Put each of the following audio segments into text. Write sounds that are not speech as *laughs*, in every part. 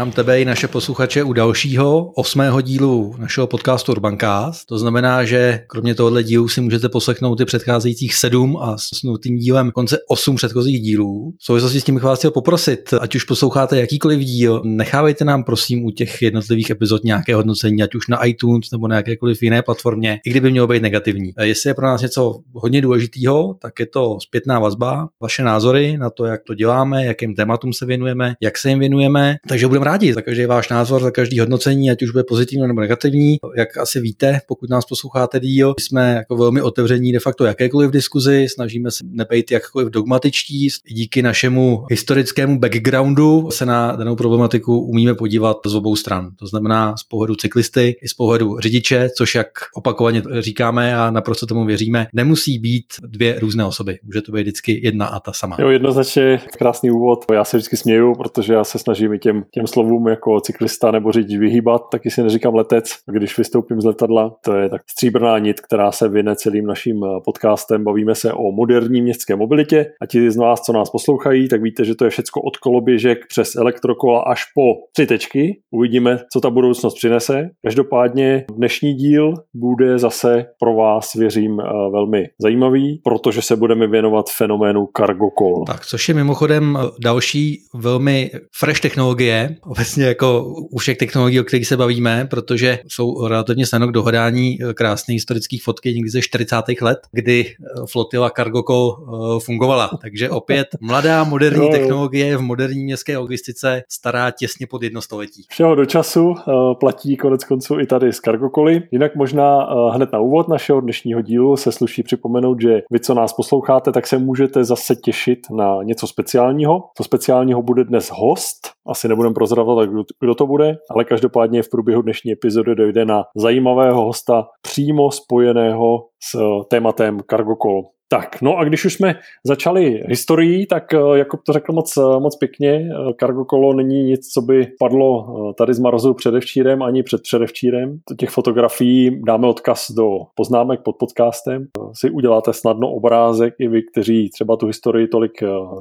Vítám tebe i naše posluchače u dalšího osmého dílu našeho podcastu Urbancast. To znamená, že kromě tohohle dílu si můžete poslechnout i předcházejících sedm a s nutým dílem konce osm předchozích dílů. V souvislosti s tím bych vás chtěl poprosit, ať už posloucháte jakýkoliv díl, nechávejte nám prosím u těch jednotlivých epizod nějaké hodnocení, ať už na iTunes nebo na jakékoliv jiné platformě, i kdyby mělo být negativní. Jestli je pro nás něco hodně důležitého, tak je to zpětná vazba, vaše názory na to, jak to děláme, jakým tématům se věnujeme, jak se jim věnujeme. Takže budeme rádi za každý váš názor, za každý hodnocení, ať už bude pozitivní nebo negativní. Jak asi víte, pokud nás posloucháte díl, jsme jako velmi otevření de facto jakékoliv diskuzi, snažíme se nebejt jakkoliv dogmatičtí. Díky našemu historickému backgroundu se na danou problematiku umíme podívat z obou stran. To znamená z pohledu cyklisty i z pohledu řidiče, což jak opakovaně říkáme a naprosto tomu věříme, nemusí být dvě různé osoby. Může to být vždycky jedna a ta sama. Jo, jednoznačně krásný úvod. Já se vždycky směju, protože já se snažím i těm, těm slovům jako cyklista nebo řidič vyhýbat, taky si neříkám letec, když vystoupím z letadla. To je tak stříbrná nit, která se vyne celým naším eh, podcastem. Bavíme se o moderní městské mobilitě a ti z vás, co nás poslouchají, tak víte, že to je všechno od koloběžek přes elektrokola až po tři tečky. Uvidíme, co ta budoucnost přinese. Každopádně dnešní díl bude zase pro vás, věřím, eh, velmi zajímavý, protože se budeme věnovat fenoménu cargo call. Tak, což je mimochodem další velmi fresh technologie, obecně jako u všech technologií, o kterých se bavíme, protože jsou relativně snadno k dohodání krásné historické fotky někdy ze 40. let, kdy flotila cargo call eh, fungovala. Takže opět mladá moderní jo, technologie v moderní městské logistice stará těsně pod jedno století. Všeho do času eh, platí konec konců i tady z cargo cally. Jinak možná eh, hned na úvod našeho dnešního dílu se sluší připomenout, že vy, co nás posloucháte, tak se můžete zase těšit na něco speciálního. To speciálního bude dnes host, asi nebudem prozradovat, kdo to bude, ale každopádně v průběhu dnešní epizody dojde na zajímavého hosta přímo spojeného s tématem Cargo Call. Tak, no a když už jsme začali historií, tak jako to řekl moc, eh, moc pěkně, eh, Cargo Kolo není nic, co by padlo tady z Marozu předevčírem ani před předevčírem. Těch fotografií dáme odkaz do poznámek pod podcastem. Si uděláte snadno obrázek i vy, kteří třeba tu historii tolik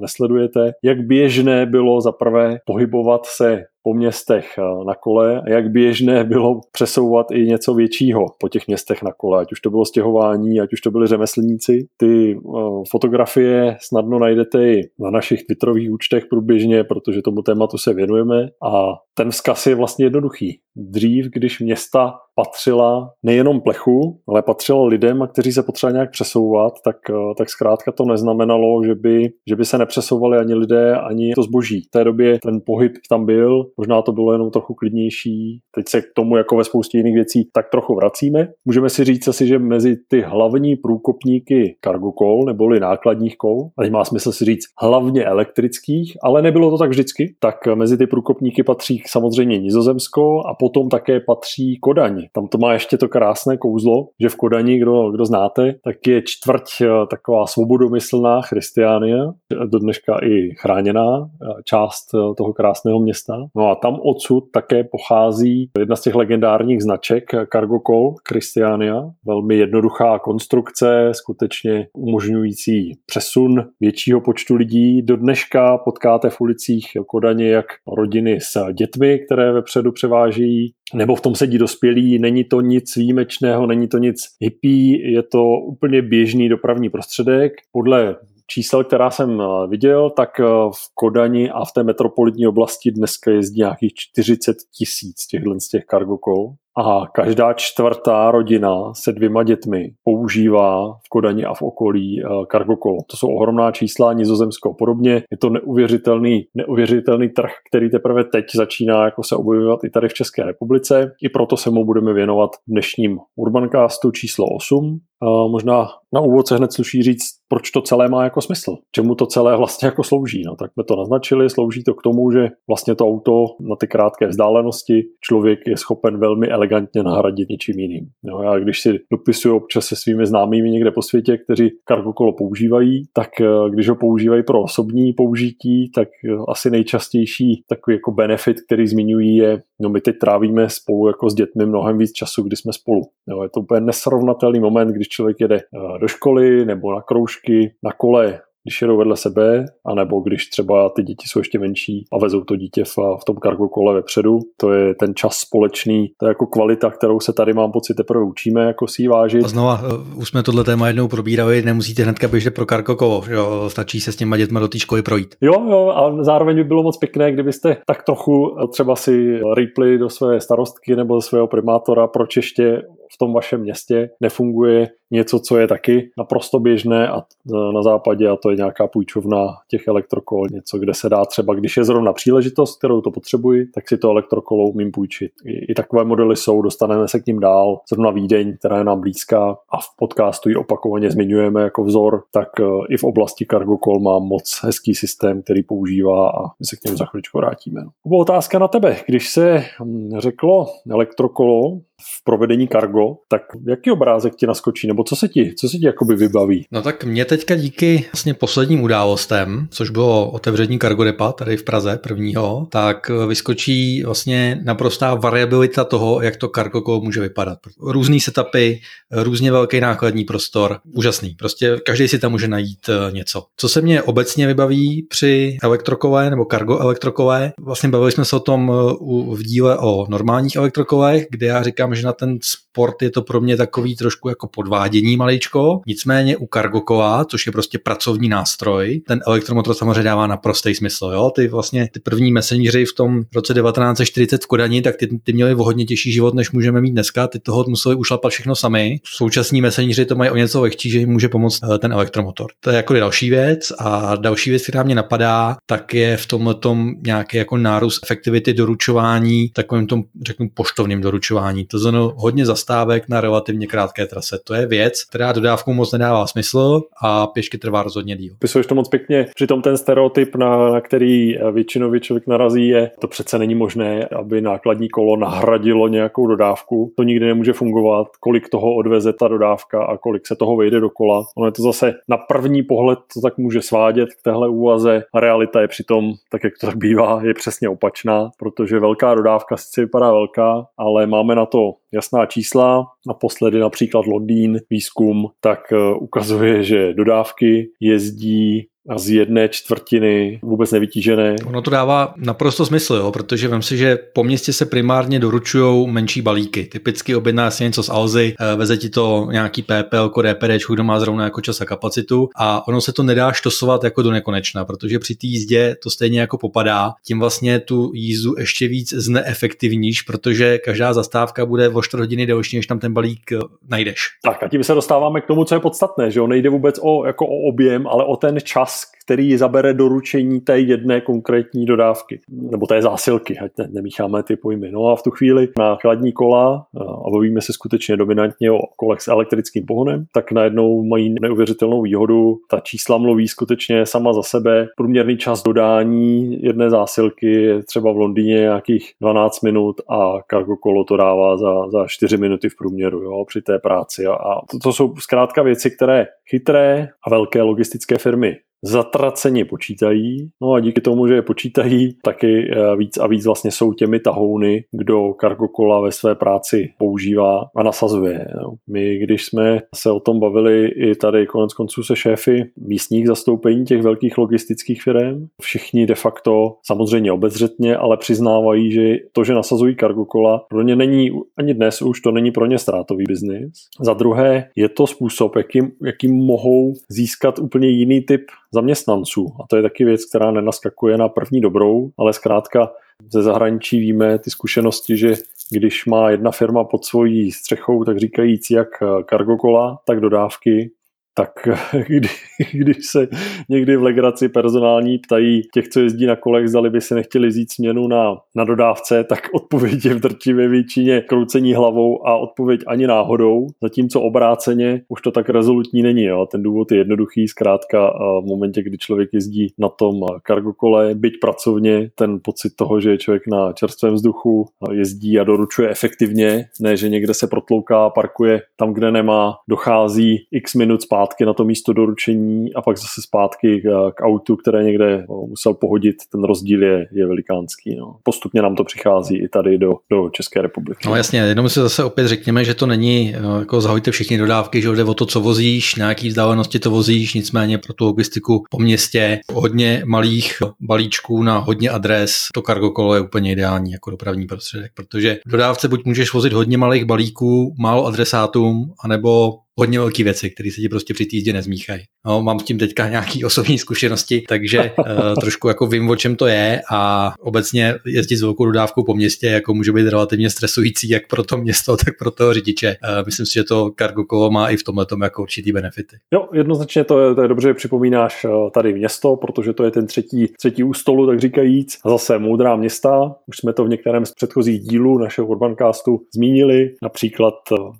nesledujete. Jak běžné bylo zaprvé pohybovat se po městech eh, na kole jak běžné bylo přesouvat i něco většího po těch městech na kole, ať už to bylo stěhování, ať už to byli řemeslníci. Ty uh, fotografie snadno najdete i na našich twitterových účtech průběžně, protože tomu tématu se věnujeme a ten vzkaz je vlastně jednoduchý. Dřív, když města patřila nejenom plechu, ale patřila lidem, kteří se potřebovali nějak přesouvat, tak, eh, tak zkrátka to neznamenalo, že by, že by se nepřesouvali ani lidé, ani to zboží. V té době ten pohyb tam byl, možná to bylo jenom trochu klidnější. Teď se k tomu jako ve spoustě jiných věcí tak trochu vracíme. Můžeme si říct asi, že mezi ty hlavní průkopníky cargo kol, neboli nákladních kol, a má smysl si říct hlavně elektrických, ale nebylo to tak vždycky, tak mezi ty průkopníky patří samozřejmě Nizozemsko a potom také patří Kodaň. Tam to má ještě to krásné kouzlo, že v Kodani, kdo, kdo znáte, tak je čtvrť eh, taková svobodomyslná Christiania, do dneška i chráněná eh, část eh, toho krásného města. No a tam odsud také pochází jedna z těch legendárních značek Cargo Call Christiania. Velmi jednoduchá konstrukce, skutečně umožňující přesun většího počtu lidí. Do dneška potkáte v ulicích Kodaně jak rodiny s dětmi, které vepředu převážejí nebo v tom sedí dospělí, není to nic výjimečného, není to nic hippie, je to úplně běžný dopravní prostředek. Podle čísel, která jsem eh, viděl, tak eh, v Kodani a v té metropolitní oblasti dneska jezdí nějakých 40 tisíc těchto z těch cargo call a každá čtvrtá rodina se dvěma dětmi používá v Kodani a v okolí cargo kolo. To jsou ohromná čísla, Nizozemsko podobně. Je to neuvěřitelný, neuvěřitelný trh, který teprve teď začíná jako se objevovat i tady v České republice. I proto se mu budeme věnovat v dnešním Urbancastu číslo 8. A možná na úvod se hned sluší říct, proč to celé má jako smysl. Čemu to celé vlastně jako slouží. No, tak jsme to naznačili, slouží to k tomu, že vlastně to auto na ty krátké vzdálenosti člověk je schopen velmi elegantně elegantně nahradit něčím jiným. Jo, já když si dopisuju občas se svými známými někde po světě, kteří cargo kolo používají, tak eh, když ho používají pro osobní použití, tak eh, asi nejčastější takový jako benefit, který zmiňují je, no my teď trávíme spolu jako s dětmi mnohem víc času, kdy jsme spolu. Jo, je to úplně nesrovnatelný moment, když člověk jede eh, do školy nebo na kroužky, na kole když jedou vedle sebe, anebo když třeba ty děti jsou ještě menší a vezou to dítě v, v tom kargo kole vepředu. To je ten čas společný, to je jako kvalita, kterou se tady mám pocit teprve učíme, jako si vážit. A znova, eh, už jsme tohle téma jednou probírali, nemusíte hnedka běžet pro kargo kolo, jo, stačí se s těma dětma do té školy projít. Jo, jo, a zároveň by bylo moc pěkné, kdybyste tak trochu třeba si rýpli do své starostky nebo do svého primátora, proč ještě v tom vašem městě nefunguje něco, co je taky naprosto běžné a e, na západě a to je nějaká půjčovna těch elektrokol, něco, kde se dá třeba, když je zrovna příležitost, kterou to potřebuji, tak si to elektrokolo umím půjčit. I, I takové modely jsou, dostaneme se k ním dál, zrovna Vídeň, která je nám blízká a v podcastu ji opakovaně zmiňujeme jako vzor, tak e, i v oblasti kol má moc hezký systém, který používá a my se k němu za chvíličku vrátíme. Byla otázka na tebe. Když se hm, řeklo elektrokolo v provedení kargo, tak jaký obrázek ti naskočí? Nebo co se ti, co se ti jakoby vybaví? No tak mě teďka díky vlastně posledním událostem, což bylo otevření Cargodepa tady v Praze prvního, tak vyskočí vlastně naprostá variabilita toho, jak to cargo může vypadat. Různý setupy, různě velký nákladní prostor, úžasný. Prostě každý si tam může najít eh, něco. Co se mě obecně vybaví při elektrokové nebo cargo elektrokové, vlastně bavili jsme se o tom eh, v díle o normálních elektrokolech, kde já říkám, že na ten sport je to pro mě takový trošku jako podvádění maličko. Nicméně u Cargokola, což je prostě pracovní nástroj, ten elektromotor samozřejmě dává naprostý smysl. Jo? Ty vlastně ty první messengeri v tom roce 1940 v Kodani, tak ty, ty měli o hodně těžší život, než můžeme mít dneska. Ty toho museli ušlapat všechno sami. Současní messengeri to mají o něco lehčí, že jim může pomoct eh, ten elektromotor. To je jako další věc. A další věc, která mě napadá, tak je v tom nějaký jako nárůst efektivity doručování, takovým tom, řeknu, poštovním doručování. To znamená hodně zastávek na relativně krátké trase. To je věc, která dodávku moc nedává smysl a pěšky trvá rozhodně díl. Pisuješ to moc pěkně. Přitom ten stereotyp, na, na který většinový člověk narazí, je, to přece není možné, aby nákladní kolo nahradilo nějakou dodávku. To nikdy nemůže fungovat. Kolik toho odveze ta dodávka a kolik se toho vejde do kola. Ono je to zase na první pohled to tak může svádět k téhle úvaze. A realita je přitom, tak jak to tak bývá, je přesně opačná, protože velká dodávka sice vypadá velká, ale máme na to jasná čísla. Naposledy například Londýn výzkum tak eh, ukazuje, že dodávky jezdí a z jedné čtvrtiny vůbec nevytížené. Ono to dává naprosto smysl, jo, protože vím si, že po městě se primárně doručují menší balíky. Typicky objedná si něco z Alzy, eh, veze ti to nějaký PPL, DPD, kdo má zrovna jako čas a kapacitu a ono se to nedá štosovat jako do nekonečna, protože při té jízdě to stejně jako popadá, tím vlastně tu jízdu ještě víc zneefektivníš, protože každá zastávka bude o 4 hodiny delší, než tam ten balík eh, najdeš. Tak a tím se dostáváme k tomu, co je podstatné, že jo, nejde vůbec o, jako o objem, ale o ten čas, který zabere doručení té jedné konkrétní dodávky, nebo té zásilky, ať ne, nemícháme ty pojmy. No a v tu chvíli na chladní kola, a bavíme se skutečně dominantně o kolech s elektrickým pohonem, tak najednou mají neuvěřitelnou výhodu. Ta čísla mluví skutečně sama za sebe. Průměrný čas dodání jedné zásilky je třeba v Londýně nějakých 12 minut a cargo kolo to dává za, za 4 minuty v průměru jo, při té práci. A to, to jsou zkrátka věci, které chytré a velké logistické firmy zatraceně počítají, no a díky tomu, že je počítají, taky eh, víc a víc vlastně jsou těmi tahouny, kdo Cargo ve své práci používá a nasazuje. My, když jsme se o tom bavili i tady konec konců se šéfy místních zastoupení těch velkých logistických firm, všichni de facto samozřejmě obezřetně, ale přiznávají, že to, že nasazují Cargo pro ně není, ani dnes už to není pro ně ztrátový biznis. Za druhé je to způsob, jakým, jakým mohou získat úplně jiný typ zaměstnanců. A to je taky věc, která nenaskakuje na první dobrou, ale zkrátka ze zahraničí víme ty zkušenosti, že když má jedna firma pod svojí střechou, tak říkajíc jak kargokola, tak dodávky, tak *laughs* kdy, když se někdy v legraci personální ptají těch, co jezdí na kolech, zdali by si nechtěli vzít směnu na, na dodávce, tak *laughs* odpověď je v drtivé většině kroucení hlavou a odpověď ani náhodou, zatímco obráceně už to tak rezolutní není. Jo. Ten důvod je jednoduchý, zkrátka v momentě, kdy člověk jezdí na tom kargokole, byť pracovně, ten pocit toho, že je člověk na čerstvém vzduchu, jezdí a doručuje efektivně, ne, že někde se protlouká, parkuje tam, kde nemá, dochází x minut zpátky zpátky na to místo doručení a pak zase zpátky k, k autu, které někde musel pohodit, ten rozdíl je, je velikánský. No. Postupně nám to přichází i tady do, do České republiky. No jasně, jenom si zase opět řekněme, že to není jako zahojte všechny dodávky, že jde o to, co vozíš, na jaký vzdálenosti to vozíš, nicméně pro tu logistiku po městě hodně malých balíčků na hodně adres, to kargo kolo je úplně ideální jako dopravní prostředek, protože dodávce buď můžeš vozit hodně malých balíků, málo adresátům, anebo hodně velké věci, které se ti prostě při týzdě nezmíchají. No, mám s tím teďka nějaké osobní zkušenosti, takže uh, trošku jako vím, o čem to je a obecně jezdit s velkou dodávkou po městě jako může být relativně stresující jak pro to město, tak pro toho řidiče. Uh, myslím si, že to cargo kolo má i v tomhle jako určitý benefity. Jo, jednoznačně to je, to je dobře, že připomínáš eh, tady město, protože to je ten třetí, třetí ústolu, tak říkajíc. A zase moudrá města, už jsme to v některém z předchozích dílů našeho Urbancastu zmínili, například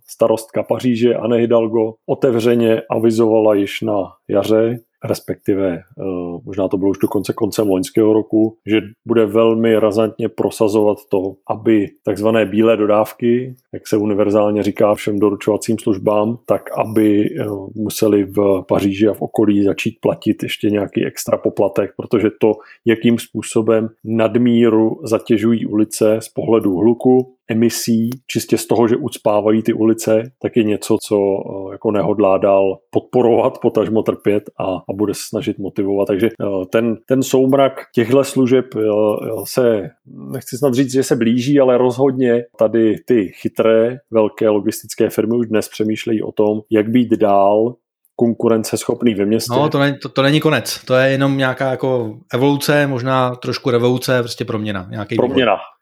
starostka Paříže Anne Hidalgo otevřeně avizovala již na jaře, respektive eh, možná to bylo už dokonce koncem loňského roku, že bude velmi razantně prosazovat to, aby takzvané bílé dodávky, jak se univerzálně říká všem doručovacím službám, tak aby eh, museli v Paříži a v okolí začít platit ještě nějaký extra poplatek, protože to, jakým způsobem nadmíru zatěžují ulice z pohledu hluku, emisí, čistě z toho, že ucpávají ty ulice, tak je něco, co eh, jako nehodlá dál podporovat, potažmo trpět a, a bude snažit motivovat. Takže eh, ten, ten soumrak těchto služeb eh, se, nechci snad říct, že se blíží, ale rozhodně tady ty chytré velké logistické firmy už dnes přemýšlejí o tom, jak být dál konkurenceschopný ve městě. No, to, není, to, to není konec, to je jenom nějaká jako evoluce, možná trošku revoluce, prostě proměna. Nějaký proměna, vývoj.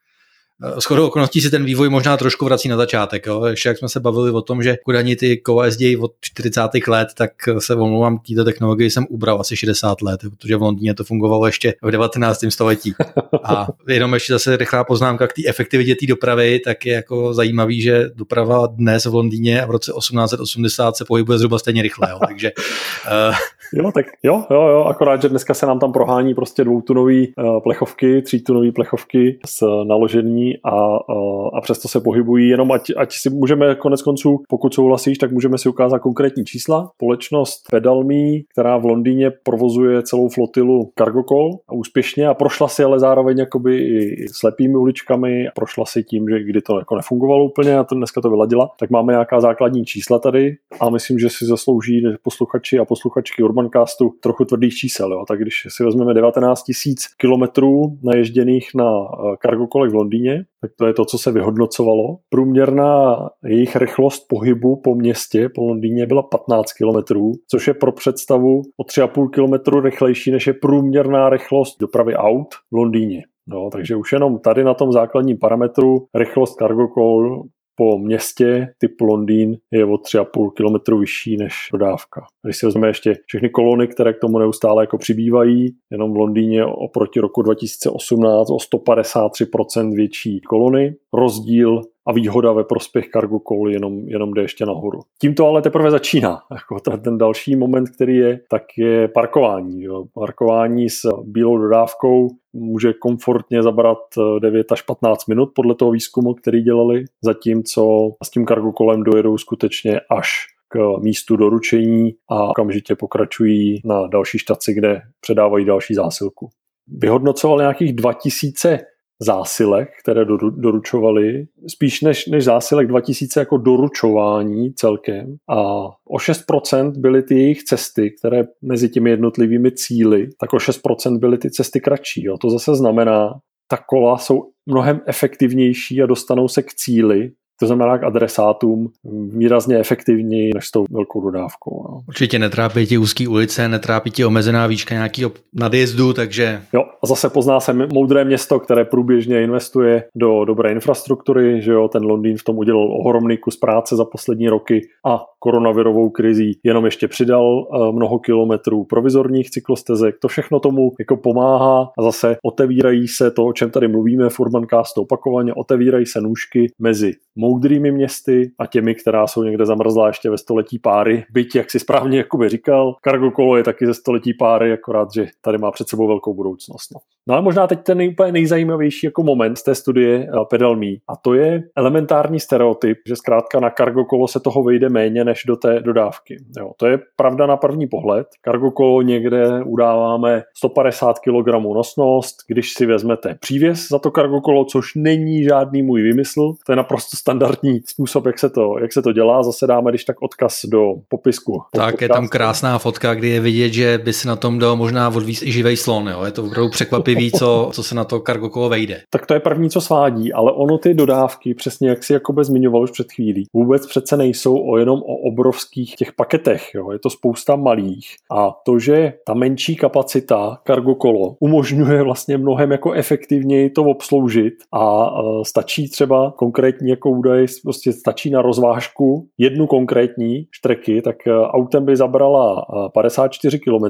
S chodou okolností si ten vývoj možná trošku vrací na začátek. Jo? Ještě jak jsme se bavili o tom, že Kodani ty kova jezdí od 40. let, tak se omlouvám, této technologii jsem ubral asi 60 let, protože v Londýně to fungovalo ještě v 19. století. A jenom ještě zase rychlá poznámka k té efektivitě té dopravy, tak je jako zajímavý, že doprava dnes v Londýně v roce 1880 se pohybuje zhruba stejně rychle. Jo? Takže uh, Jo, tak jo, jo, jo, akorát, že dneska se nám tam prohání prostě dvoutunový uh, plechovky, třítunový plechovky s a, a přesto se pohybují, jenom ať, ať si můžeme konec konců, pokud souhlasíš, tak můžeme si ukázat konkrétní čísla. Společnost Pedalme, která v Londýně provozuje celou flotilu cargo call a úspěšně a prošla si ale zároveň jakoby i slepými uličkami a prošla si tím, že kdy to jako nefungovalo úplně a to dneska to vyladila, tak máme nějaká základní čísla tady a myslím, že si zaslouží posluchači a posluchačky Urbancastu trochu tvrdých čísel. Jo. Tak když si vezmeme 19 tisíc kilometrů naježděných na cargo kolech v Londýně, tak to je to, co se vyhodnocovalo. Průměrná jejich rychlost pohybu po městě, po Londýně, byla 15 kilometrů, což je pro představu o 3,5 kilometru rychlejší, než je průměrná rychlost dopravy aut v Londýně. No, takže už jenom tady na tom základním parametru rychlost cargo call po městě typu Londýn je o 3,5 km vyšší než dodávka. Když si vezmeme ještě všechny kolony, které k tomu neustále jako přibývají, jenom v Londýně oproti roku 2018 o 153% větší kolony. Rozdíl a výhoda ve prospěch cargo call jenom, jenom jde ještě nahoru. Tím to ale teprve začíná. *laughs* Jako ten další moment, který je, tak je parkování. Jo. Parkování s bílou dodávkou může komfortně zabrat 9 eh, až 15 minut podle toho výzkumu, který dělali, zatímco s tím cargo kolem dojedou skutečně až k místu doručení a okamžitě pokračují na další štaci, kde předávají další zásilku. Vyhodnocoval nějakých 2000 zásilek, které doručovali, spíš než, než zásilek 2000 jako doručování celkem a o 6% byly ty jejich cesty, které mezi těmi jednotlivými cíly, tak o 6% byly ty cesty kratší. Jo. To zase znamená, ta kola jsou mnohem efektivnější a dostanou se k cíli to znamená k adresátům výrazně efektivněji než s tou velkou dodávkou. No. Určitě netrápí ti úzký ulice, netrápí ti omezená výška nějakého nadjezdu, takže... Jo, a zase pozná se moudré město, které průběžně investuje do dobré infrastruktury, že jo, ten Londýn v tom udělal ohromný kus práce za poslední roky a koronavirovou krizí jenom ještě přidal eh, mnoho kilometrů provizorních cyklostezek. To všechno tomu jako pomáhá a zase otevírají se to, o čem tady mluvíme v Urbancastu opakovaně, otevírají se nůžky mezi moudrými městy a těmi, která jsou někde zamrzlá ještě ve století páry. Byť, jak si správně Jakuby říkal, Cargo Kolo je taky ze století páry, akorát, že tady má před sebou velkou budoucnost. No. No ale možná teď ten úplně nejzajímavější jako moment z té studie uh, Pedal Me. A to je elementární stereotyp, že zkrátka na cargo kolo se toho vejde méně než do té dodávky. Jo, to je pravda na první pohled. Cargo kolo někde udáváme 150 kg nosnost, když si vezmete přívěs za to cargo kolo, což není žádný můj vymysl, to je naprosto standardní způsob, jak se to, jak se to dělá. Zase dáme, když tak odkaz do popisku. Tak podcast. je tam krásná fotka, kdy je vidět, že by se na tom dal možná odvíct i živej slon. Jo? Je to opravdu překvapivý, co, co se na to cargo kolo vejde. Tak to je první, co svádí, ale ono ty dodávky, přesně jak si jakoby zmiňoval už před chvílí, vůbec přece nejsou o jenom o obrovských těch paketech. Jo? Je to spousta malých. A to, že ta menší kapacita cargo kolo umožňuje vlastně mnohem jako efektivněji to obsloužit a stačí třeba konkrétní jako údaj, prostě stačí na rozvážku jednu konkrétní štreky, tak e, autem by zabrala 54 km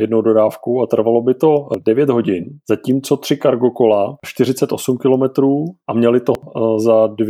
jednou dodávku a trvalo by to 9 hodin, zatímco tři cargo kola 48 km a měli to e, za 2,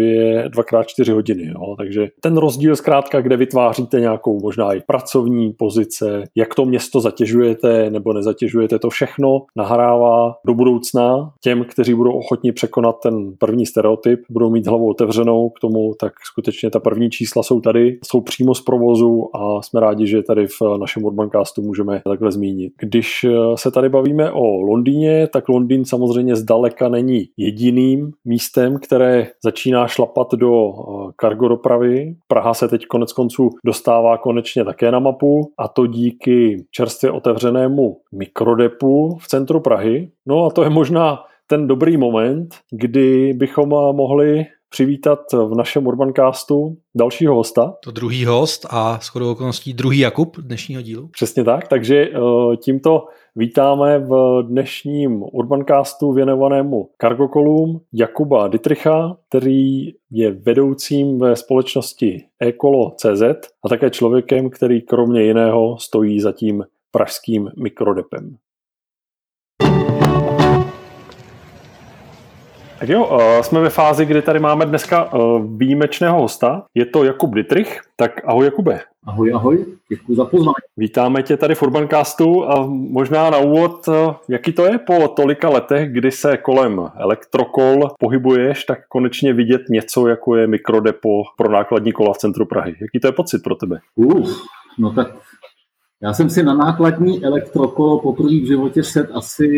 2x4 hodiny. Jo. Takže ten rozdíl zkrátka, kde vytváříte nějakou možná i pracovní pozice, jak to město zatěžujete nebo nezatěžujete, to všechno nahrává do budoucna těm, kteří budou ochotni překonat ten první stereotyp, budou mít hlavu otevřenou k tomu, tak skutečně ta první čísla jsou tady, jsou přímo z provozu a jsme rádi, že tady v našem Urbancastu můžeme takhle zmínit. Když se tady bavíme o Londýně, tak Londýn samozřejmě zdaleka není jediným místem, které začíná šlapat do kargo dopravy. Praha se teď konec konců dostává konečně také na mapu a to díky čerstvě otevřenému mikrodepu v centru Prahy. No a to je možná ten dobrý moment, kdy bychom mohli přivítat v našem Urbancastu dalšího hosta. To druhý host a shodou okolností druhý Jakub dnešního dílu. Přesně tak, takže eh, tímto vítáme v dnešním Urbancastu věnovanému kargokolům Jakuba Dietricha, který je vedoucím ve společnosti Ecolo.cz a také člověkem, který kromě jiného stojí za tím pražským mikrodepem. Tak jo, eh, jsme ve fázi, kdy tady máme dneska eh, výjimečného hosta. Je to Jakub Dietrich. Tak ahoj Jakube. Ahoj, ahoj, děkuji za pozvání. Vítáme tě tady v Urbancastu a možná na úvod, eh, jaký to je po tolika letech, kdy se kolem elektrokol pohybuješ, tak konečně vidět něco, jako je mikrodepo pro nákladní kola v centru Prahy. Jaký to je pocit pro tebe? Uh, no tak já jsem si na nákladní elektrokolo poprvé v životě set asi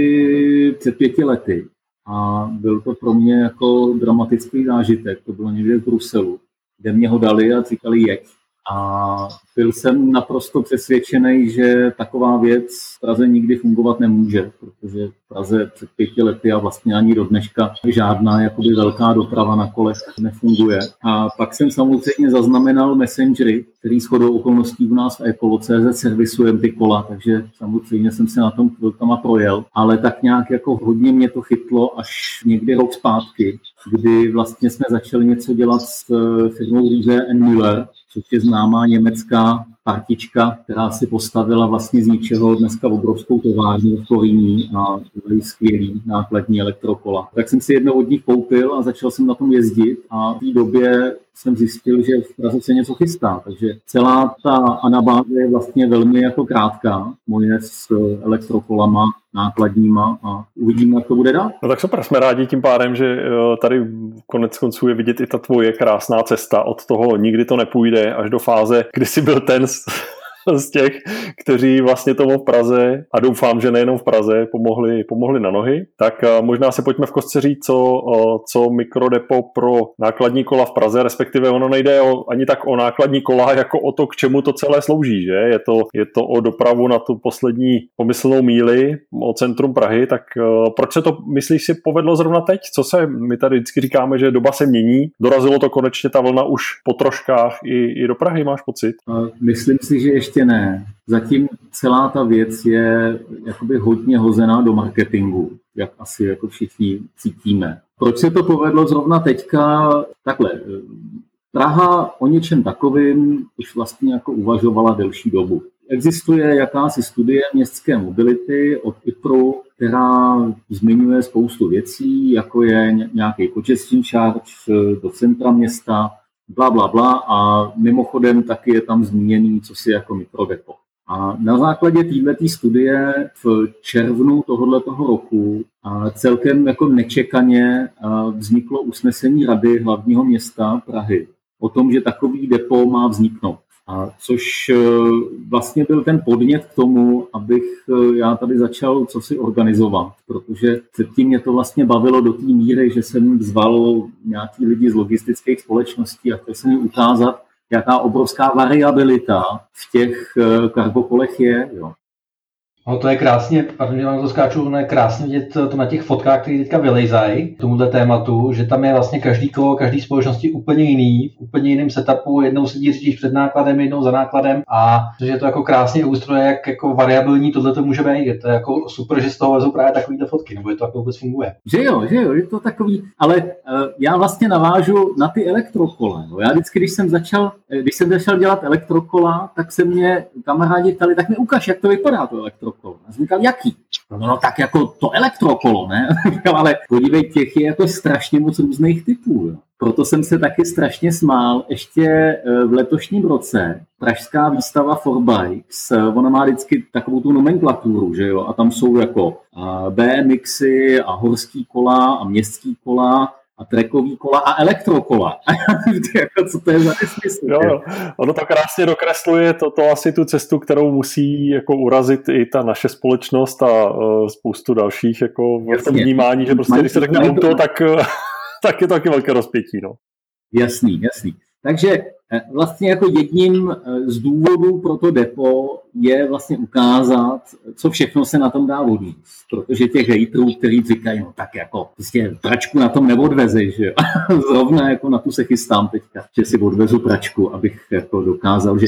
před pěti lety a byl to pro mě jako dramatický zážitek. To bylo někde v Bruselu, kde mě ho dali a říkali jeď. A byl jsem naprosto přesvědčený, že taková věc v Praze nikdy fungovat nemůže, protože Praze před pěti lety a vlastně ani do dneška žádná jakoby velká doprava na kolech nefunguje. A pak jsem samozřejmě zaznamenal messengery, který shodou okolností u nás v Ecolo.cz servisujeme ty kola, takže samozřejmě jsem se na tom chvilkama projel, ale tak nějak jako hodně mě to chytlo až někdy rok zpátky, kdy vlastně jsme začali něco dělat s eh, firmou Riese Müller, což je známá německá partička, která si postavila vlastně z ničeho dneska obrovskou továrnu v Kolíní a byly skvělý nákladní elektrokola. Tak jsem si jedno od nich koupil a začal jsem na tom jezdit a v té době jsem zjistil, že v Praze se něco chystá, takže celá ta anabáze je vlastně velmi jako krátká, moje s elektrokolama nákladníma a uvidíme, jak to bude dál. No tak super, jsme rádi tím pádem, že eh, tady konec konců je vidět i ta tvoje krásná cesta od toho nikdy to nepůjde až do fáze, kdy jsi byl ten *laughs* z těch, kteří vlastně tomu v Praze, a doufám, že nejenom v Praze, pomohli, pomohli na nohy. Tak eh, možná se pojďme v kostce říct, co, eh, co mikrodepo pro nákladní kola v Praze, respektive ono nejde o, ani tak o nákladní kola, jako o to, k čemu to celé slouží. Že? Je, to, je to o dopravu na tu poslední pomyslnou míli, o centrum Prahy, tak eh, proč se to, myslíš si, povedlo zrovna teď? Co se, my tady vždycky říkáme, že doba se mění, dorazilo to konečně ta vlna už po troškách i, i do Prahy, máš pocit? Myslím si, že ještě ještě ne. Zatím celá ta věc je jakoby hodně hozená do marketingu, jak asi jako všichni cítíme. Proč se to povedlo zrovna teďka? Takhle, Praha o něčem takovým už vlastně jako uvažovala delší dobu. Existuje jakási studie městské mobility od IPRu, která zmiňuje spoustu věcí, jako je nějaký congestion charge do centra města, bla, bla, bla a mimochodem taky je tam zmíněný, co si jako mikrodepo. A na základě této studie v červnu tohoto roku a celkem jako nečekaně vzniklo usnesení Rady hlavního města Prahy o tom, že takový depo má vzniknout. A což e, vlastně byl ten podnět k tomu, abych e, já tady začal co si organizovat, protože předtím mě to vlastně bavilo do té míry, že jsem zval nějaký lidi z logistických společností a chtěl jsem jim ukázat, jaká obrovská variabilita v těch e, kargokolech je. Jo. No to je krásně, pardon, že vám to skáču, no je krásně vidět to na těch fotkách, které teďka vylejzají tomuhle tématu, že tam je vlastně každý kolo, každý společnosti úplně jiný, v úplně jiném setupu, jednou sedí řidič před nákladem, jednou za nákladem a že to jako krásně ilustruje, jak jako variabilní tohle to může být. Je to jako super, že z toho vezou právě takovýhle fotky, nebo je to jako vůbec funguje. Že jo, že jo, je to takový, ale uh, já vlastně navážu na ty elektrokole. No. Já vždycky, když jsem začal, eh, když jsem začal dělat elektrokola, tak se mě kamarádi ptali, tak mi ukaž, jak to vypadá to elektrokolo elektrokolo. A říkal, jaký? No, no tak jako to elektrokolo, ne? *laughs* Ale podívej, těch je jako strašně moc různých typů. Jo. Proto jsem se taky strašně smál. Ještě eh, v letošním roce pražská výstava for Bikes, eh, ona má vždycky takovou tu nomenklaturu, že jo? A tam jsou jako eh, BMXy a horský kola a městský kola a trekový kola a elektrokola. *laughs* jako, co to je za nesmysl? Jo, jo. Ono to krásně dokresluje to, to asi tu cestu, kterou musí jako urazit i ta naše společnost a uh, spoustu dalších jako v tom vnímání, že prostě když se řekne auto, tak, *laughs* tak je to taky velké rozpětí. No. Jasný, jasný. Takže vlastně jako jedním eh, z důvodů pro to depo je vlastně ukázat, co všechno se na tom dá odvízt. Protože těch hejtrů, kteří říkají, no tak jako prostě pračku na tom neodvezeš, že *laughs* Zrovna jako na tu se chystám teďka, že si odvezu pračku, abych jako dokázal, že.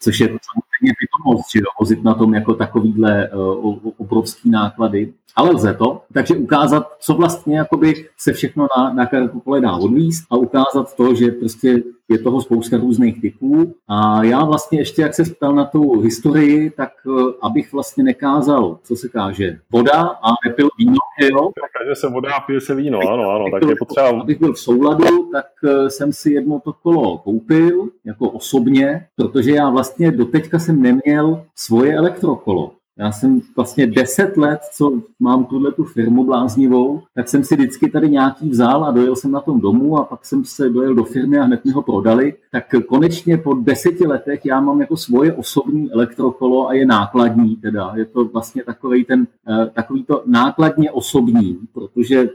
Což je samozřejmě pitomost, že vozit na tom jako takovýhle uh, obrovský náklady ale lze to. Takže ukázat, co vlastně jakoby se všechno na, na kole dá odvíst a ukázat to, že prostě je toho spousta různých typů. A já vlastně ještě, jak se ptal na tu historii, tak eh, abych vlastně nekázal, co se káže, voda a nepil víno, jo? Káže se voda a pije se víno, ano, ano, tak je potřeba... Abych byl v souladu, tak eh, jsem si jedno to kolo koupil, jako osobně, protože já vlastně doteďka jsem neměl svoje elektrokolo. Já jsem vlastně deset let, co mám tuhle tu firmu bláznivou, tak jsem si vždycky tady nějaký vzal a dojel jsem na tom domů a pak jsem se dojel do firmy a hned mi ho prodali. Tak konečně po deseti letech já mám jako svoje osobní elektrokolo a je nákladní teda. Je to vlastně takový ten, eh, takový to nákladně osobní, protože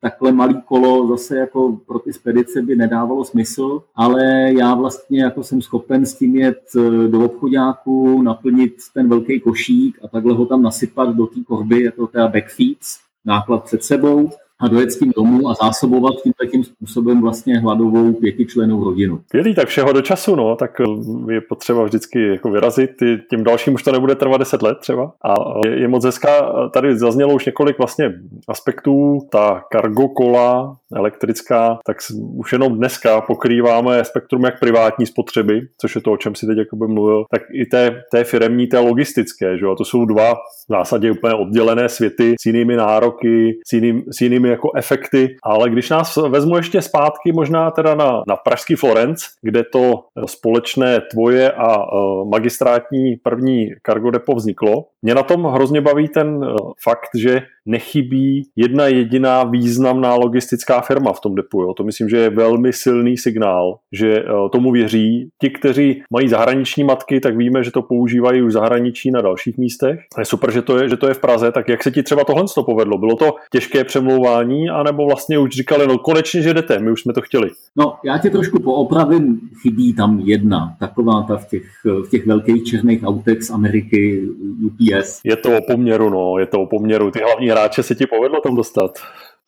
takhle malý kolo zase jako pro ty spedice by nedávalo smysl, ale já vlastně jako jsem schopen s tím jet eh, do obchodáku, naplnit ten velký košík a takhle ho tam nasypat do té korby, je to teda backfeeds, náklad před sebou a dojet s tím domů a zásobovat tím takým způsobem vlastně hladovou pětičlenou rodinu. Skvělý, tak všeho do času, no, tak eh, je potřeba vždycky jako vyrazit, tím dalším už to nebude trvat 10 let třeba. A je, je moc hezká, tady zaznělo už několik vlastně aspektů, ta cargo kola elektrická, tak už jenom dneska pokrýváme spektrum jak privátní spotřeby, což je to, o čem si teď jakoby mluvil, tak i té, té firemní, té logistické, že jo? A to jsou dva v zásadě úplně oddělené světy s jinými nároky, s, jiným, s jinými jako efekty, ale když nás vezmu ještě zpátky možná teda na, na pražský Florenc, kde to společné tvoje a uh, magistrátní první cargo depo vzniklo, mě na tom hrozně baví ten uh, fakt, že nechybí jedna jediná významná logistická firma v tom depu. Jo. To myslím, že je velmi silný signál, že uh, tomu věří. Ti, kteří mají zahraniční matky, tak víme, že to používají už zahraničí na dalších místech. Je super, že to je, že to je v Praze, tak jak se ti třeba tohle to povedlo? Bylo to těžké přemlouvání, anebo vlastně už říkali, no konečně, že jdete, my už jsme to chtěli? No, já tě trošku poopravím, chybí tam jedna, taková ta v těch, v těch velkých černých autech z Ameriky, UPS. Je to o poměru, no, je to o poměru. Ty hlavní hráče se ti povedlo tam dostat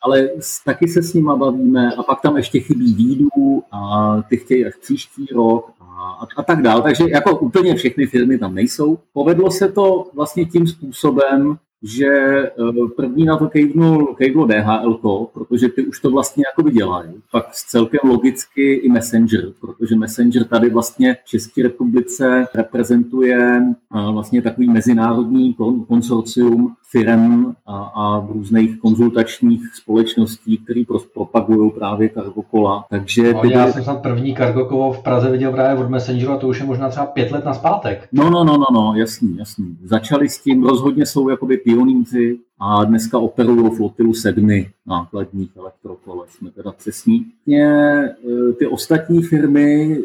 ale taky se s nima bavíme a pak tam ještě chybí výdů a ty chtějí až příští rok a, a tak dále. Takže jako úplně všechny firmy tam nejsou. Povedlo se to vlastně tím způsobem, že eh, první na to kejvnul, kejvlo DHL, protože ty už to vlastně jako dělají. Pak celkem logicky i Messenger, protože Messenger tady vlastně v České republice reprezentuje eh, vlastně takový mezinárodní konsorcium firm a, a různých konzultačních společností, které propagují právě kargokola. Takže no, ty já jsem snad první kargokolo v Praze viděl právě od Messengeru a to už je možná třeba pět let na zpátek. No, no, no, no, no, jasný, jasný. Začali s tím, rozhodně jsou jakoby pionýři a dneska operují flotilu sedmi nákladních elektrokol, jsme teda přesní. Ty ostatní firmy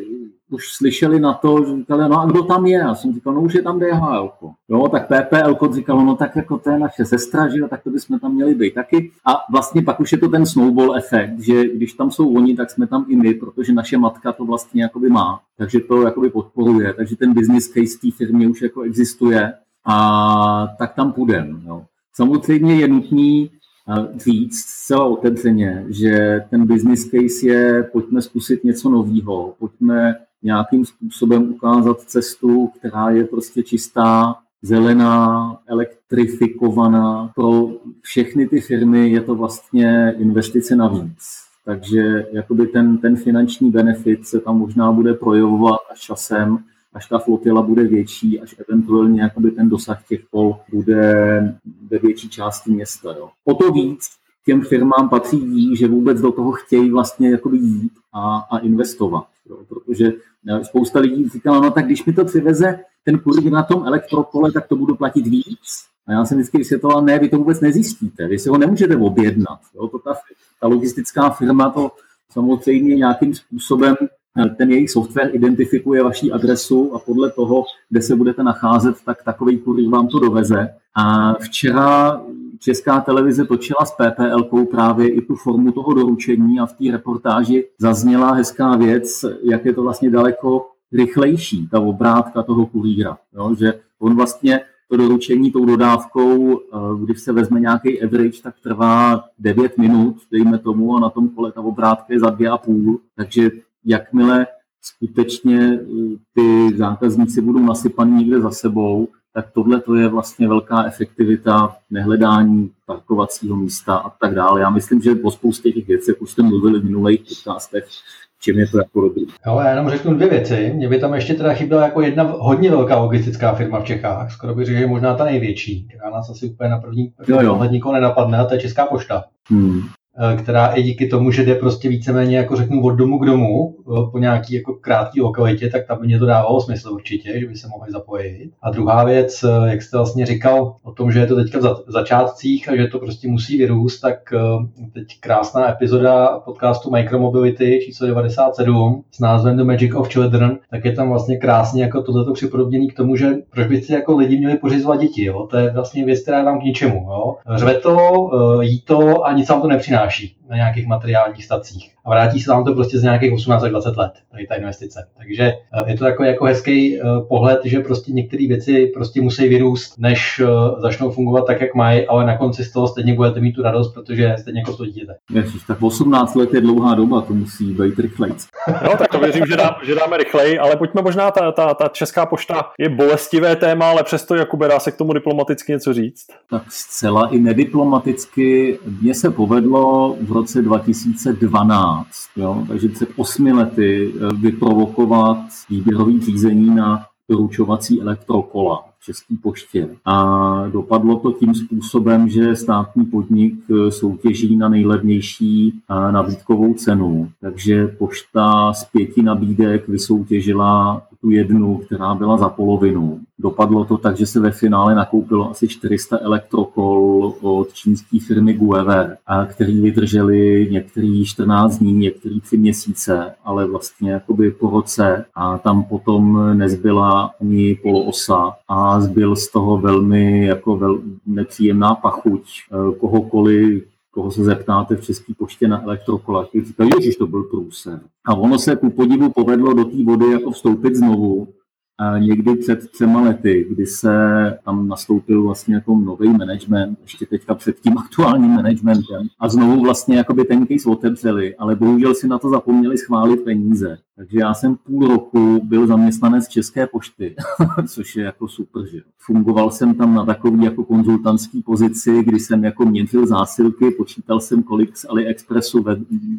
už slyšeli na to, že říkali, no a kdo tam je? Já jsem říkal, no už je tam DHL. Jo, tak PPL říkalo, no tak jako to je naše sestra, že tak to bychom tam měli být taky. A vlastně pak už je to ten snowball efekt, že když tam jsou oni, tak jsme tam i my, protože naše matka to vlastně jakoby má. Takže to jakoby podporuje. Takže ten business case té firmě už jako existuje a tak tam půjdeme. Samozřejmě je nutný říct zcela otevřeně, že ten business case je, pojďme zkusit něco nového, pojďme nějakým způsobem ukázat cestu, která je prostě čistá, zelená, elektrifikovaná. Pro všechny ty firmy je to vlastně investice navíc. Takže jakoby ten, ten finanční benefit se tam možná bude projevovat až časem, až ta flotila bude větší, až eventuálně jakoby ten dosah těch pol bude ve větší části města. Jo. O to víc těm firmám patří že vůbec do toho chtějí vlastně jakoby jít a, a investovat. Jo. Protože eh, spousta lidí říkala, no tak když mi to přiveze ten kurír na tom elektropole, tak to budu platit víc. A já jsem vždycky vysvětloval, ne, vy to vůbec nezjistíte, vy si ho nemůžete objednat. Jo. To ta, ta logistická firma to samozřejmě nějakým způsobem ten jejich software identifikuje vaši adresu a podle toho, kde se budete nacházet, tak takový kurýr vám to doveze. A včera Česká televize točila s PPL právě i tu formu toho doručení a v té reportáži zazněla hezká věc, jak je to vlastně daleko rychlejší, ta obrátka toho kurýra. Jo? Že on vlastně to doručení tou dodávkou, eh, když se vezme nějaký average, tak trvá 9 minut, dejme tomu, a na tom kole ta obrátka je za 2,5. Takže jakmile skutečně eh, ty zákazníci budou nasypaní někde za sebou, tak tohle to je vlastně velká efektivita nehledání parkovacího místa a tak dále. Já myslím, že o spoustě těch věcí, už jste mluvili v minulých podcastech, čím je to jako dobrý. Jo, já jenom řeknu dvě věci. Mně by tam ještě teda chyběla jako jedna hodně velká logistická firma v Čechách, skoro bych řekl, že možná ta největší, která nás asi úplně na první pohled nikoho nenapadne, a to je Česká pošta. Hmm. Eh, která i díky tomu, že jde prostě víceméně, jako řeknu, od domu k domu eh, po nějaký jako krátký lokalitě, tak tam mě to dávalo smysl určitě, že by se mohli zapojit. A druhá věc, eh, jak jste vlastně říkal o tom, že je to teďka v začátcích a že to prostě musí vyrůst, tak teď krásná epizoda podcastu Micromobility číslo 97 s názvem The Magic of Children, tak je tam vlastně krásně jako tohleto připodobněný k tomu, že proč by si jako lidi měli pořizovat děti, jo? To je vlastně věc, která vám k ničemu, jo? Řve to, jí to a nic vám to nepřináší přináší na nějakých materiálních stacích. A vrátí se vám to prostě z nějakých 18 až 20 let, tady ta investice. Takže eh, je to jako, jako hezký eh, pohled, že prostě některé věci prostě musí vyrůst, než eh, začnou fungovat tak, jak mají, ale na konci z toho stejně budete mít tu radost, protože stejně jako to dítěte. Ježiš, tak 18 let je dlouhá doba, to musí být rychleji. No, tak to věřím, že, dá, že dáme rychleji, ale pojďme možná, ta, ta, ta česká pošta je bolestivé téma, ale přesto, Jakube, dá se k tomu diplomaticky něco říct? Tak zcela i nediplomaticky. Mně se povedlo v roce 2012, jo, takže před osmi lety eh, vyprovokovat výběrový řízení na doručovací elektrokola České poště. A dopadlo to tím způsobem, že státní podnik eh, soutěží na nejlevnější eh, nabídkovou cenu. Takže pošta z pěti nabídek vysoutěžila tu jednu, která byla za polovinu. Dopadlo to tak, že se ve finále nakoupilo asi 400 elektrokol od čínské firmy Guever, který vydrželi některý 14 dní, některý 3 měsíce, ale vlastně jakoby po roce a tam potom nezbyla ani poloosa a zbyl z toho velmi jako vel, nepříjemná pachuť kohokoliv koho se zeptáte v České poště na elektrokolách, říkají, že to byl průser. A ono se ku podivu povedlo do té vody jako vstoupit znovu někdy před třema lety, kdy se tam nastoupil vlastně jako nový management, ještě teďka před tím aktuálním managementem a znovu vlastně jakoby ten case otevřeli, ale bohužel si na to zapomněli schválit peníze. Takže já jsem půl roku byl zaměstnanec České pošty, *laughs* což je jako super, že Fungoval jsem tam na takový jako konzultantský pozici, kdy jsem jako měnil zásilky, počítal jsem, kolik z AliExpressu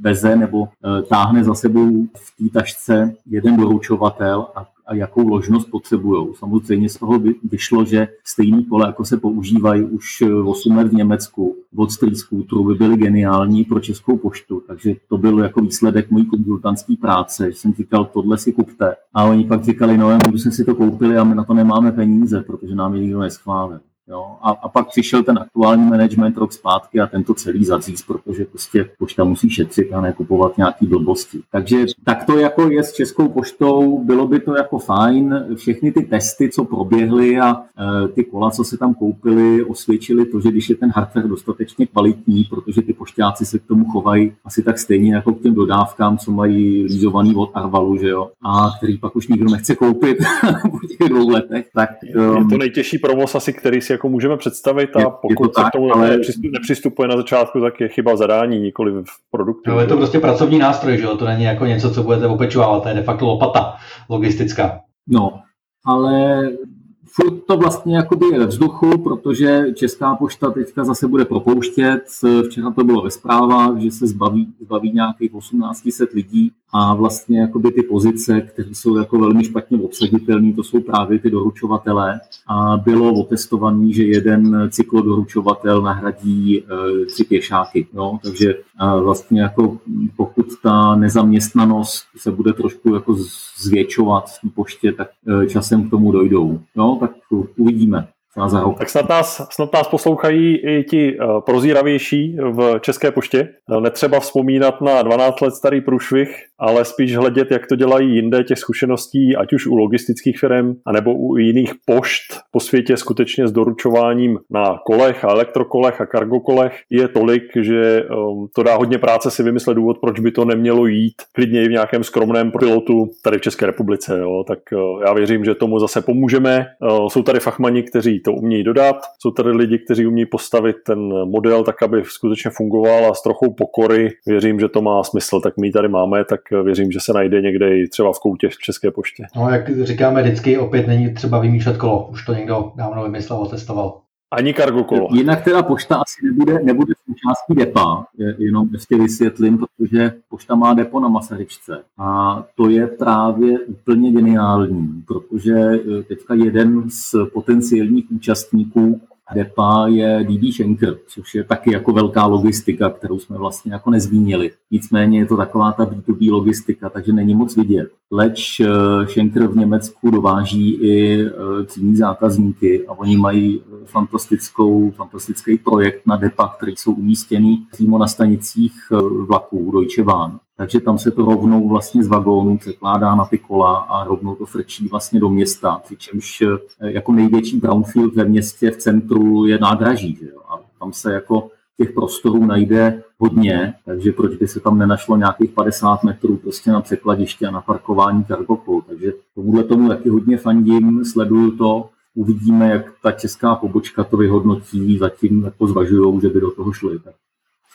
veze nebo e, táhne za sebou v té tašce jeden doručovatel a a jakou ložnost potřebují. Samozřejmě z toho vyšlo, že stejný kole, jako se používají už 8 let v Německu, od Street Scooteru, by byly geniální pro Českou poštu. Takže to byl jako výsledek mojí konzultantské práce, že jsem říkal, tohle si kupte. A oni pak říkali, no, my jsme si to koupili a my na to nemáme peníze, protože nám je nikdo neschválil. Jo? A, a pak přišel ten aktuální management rok zpátky a tento celý zaříz, protože prostě pošta musí šetřit a nekupovat nějaký blbosti. Takže tak to jako je s Českou poštou, bylo by to jako fajn. Všechny ty testy, co proběhly a e, ty kola, co se tam koupily, osvědčili to, že když je ten hardware dostatečně kvalitní, protože ty pošťáci se k tomu chovají asi tak stejně jako k těm dodávkám, co mají lízovaný od Arvalu, že jo, a který pak už nikdo nechce koupit *laughs* po těch dvou letech. Tak, um, je to um, nejtěžší provoz asi, který si jako můžeme představit a pokud je to tak, k tomu ale... nepřistupuje na začátku, tak je chyba v zadání, nikoli v produktu. No, je to prostě pracovní nástroj, že jo? to není jako něco, co budete opečovávat, to je de facto lopata logistická. No, ale furt to vlastně jakoby je ve vzduchu, protože Česká pošta teďka zase bude propouštět. Včera to bylo ve zprávách, že se zbaví, zbaví nějakých 1800 lidí a vlastně jakoby ty pozice, které jsou jako velmi špatně obsaditelné, to jsou právě ty doručovatelé a bylo otestovaný, že jeden cyklodoručovatel nahradí e, tři pěšáky. Jo? Takže e, vlastně jako pokud ta nezaměstnanost se bude trošku jako zvětšovat v poště, tak e, časem k tomu dojdou. Jo? Tak uvidíme za Tak snad nás, snad nás poslouchají i ti uh, prozíravější v České poště. Uh, netřeba vzpomínat na 12 let starý průšvih, ale spíš hledět, jak to dělají jinde těch zkušeností, ať už u logistických firm, anebo u jiných pošt po světě skutečně s doručováním na kolech a elektrokolech a kargokolech je tolik, že um, to dá hodně práce si vymyslet důvod, proč by to nemělo jít klidně i v nějakém skromném pilotu tady v České republice. Jo. Tak uh, já věřím, že tomu zase pomůžeme. Jsou tady fachmani, kteří to umějí dodat. Jsou tady lidi, kteří umějí postavit ten model tak, aby skutečně fungoval a s trochou pokory věřím, že to má smysl. Tak my tady máme, tak věřím, že se najde někde i třeba v koutě v České poště. No, jak říkáme vždycky, opět není třeba vymýšlet kolo. Už to někdo dávno vymyslel a testoval. Ani kargo kolo. Jinak teda pošta asi nebude, nebude součástí depa, jenom ještě vysvětlím, protože pošta má depo na Masaryčce a to je právě úplně geniální, protože eh, teďka jeden z potenciálních účastníků Depa je DB Schenker, což je taky jako velká logistika, kterou jsme vlastně jako nezmínili. Nicméně je to taková ta B2B logistika, takže není moc vidět. Leč eh, Schenker v Německu dováží i eh, cíní zákazníky a oni mají eh, fantastickou, fantastický projekt na depa, který jsou umístěný přímo na stanicích vlaků Deutsche Bahn. Takže tam se to rovnou vlastně z vagónu překládá na ty kola a rovnou to frčí vlastně do města, přičemž jako největší brownfield ve městě v centru je nádraží. Že jo? A tam se jako těch prostorů najde hodně, takže proč by se tam nenašlo nějakých 50 metrů prostě na překladiště a na parkování kargokol. Takže tomuhle tomu taky hodně fandím, sleduju to, uvidíme, jak ta česká pobočka to vyhodnotí, zatím jako zvažují, že by do toho šli. Tak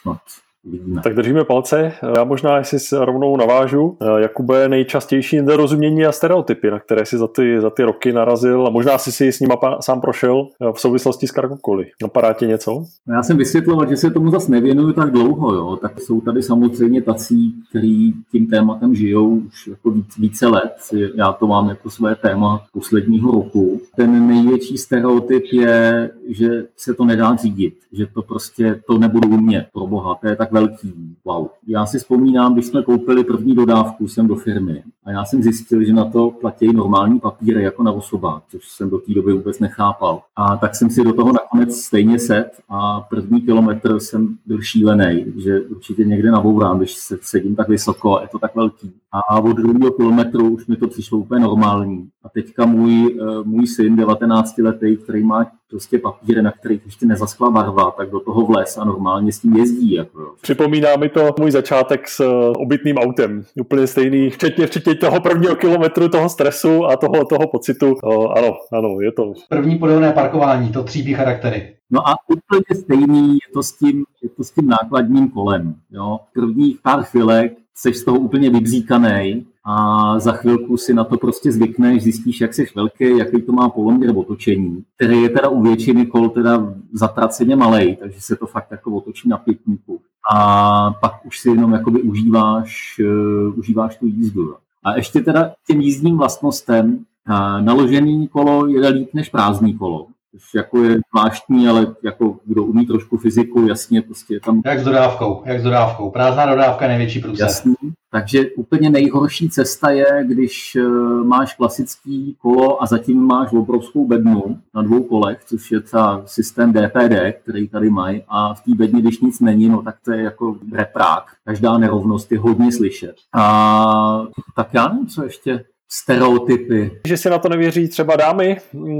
snad Vidíme. Tak držíme palce. Já možná, jestli se rovnou navážu, Jakube, nejčastější nedorozumění a stereotypy, na které si za ty, za ty roky narazil a možná si si s nima sám prošel v souvislosti s kargokoly. Napadá tě něco? Já jsem vysvětloval, že se tomu zase nevěnuju tak dlouho, jo. tak jsou tady samozřejmě tací, kteří tím tématem žijou už jako víc, více let. Já to mám jako své téma posledního roku. Ten největší stereotyp je, že se to nedá řídit, že to prostě to nebudu umět, pro boha, to je tak velký. Wow. Já si vzpomínám, když jsme koupili první dodávku sem do firmy a já jsem zjistil, že na to platí normální papíry jako na osobách, což jsem do té doby vůbec nechápal. A tak jsem si do toho nakonec stejně set a první kilometr jsem byl šílený, že určitě někde nabourám, když se sedím tak vysoko a je to tak velký. A od druhého kilometru už mi to přišlo úplně normální. A teďka můj, eh, můj syn, 19 letý, který má prostě papíry, na kterých ještě nezaskla barva, tak do toho vles a normálně s tím jezdí. Jako. Připomíná mi to můj začátek s eh, obytným autem. Úplně stejný, včetně, včetně toho prvního kilometru, toho stresu a toho, toho pocitu. O, ano, ano, je to. První podobné parkování, to tříbí charaktery. No a úplně stejný je to s tím, je to s tím nákladním kolem. Jo? Prvních pár chvilek jsi z toho úplně vybříkaný a za chvilku si na to prostě zvykneš, zjistíš, jak jsi velký, jaký to má poloměr otočení, který je teda u většiny kol teda zatraceně malý, takže se to fakt jako otočí na pětníku. A pak už si jenom jakoby užíváš, uh, užíváš tu jízdu. A ještě teda těm jízdním vlastnostem uh, naložený kolo jede líp než prázdný kolo. Což jako je zvláštní, ale jako kdo umí trošku fyziku, jasně, prostě je tam... Jak s dodávkou, jak s dodávkou. Prázdná dodávka největší průser. Jasný, takže úplně nejhorší cesta je, když eh, máš klasický kolo a zatím máš obrovskou bednu na dvou kolech, což je třeba systém DPD, který tady mají a v té bedně, když nic není, no tak to je jako reprák. Každá nerovnost je hodně slyšet. A tak já nevím, co ještě stereotypy. Že si na to nevěří třeba dámy,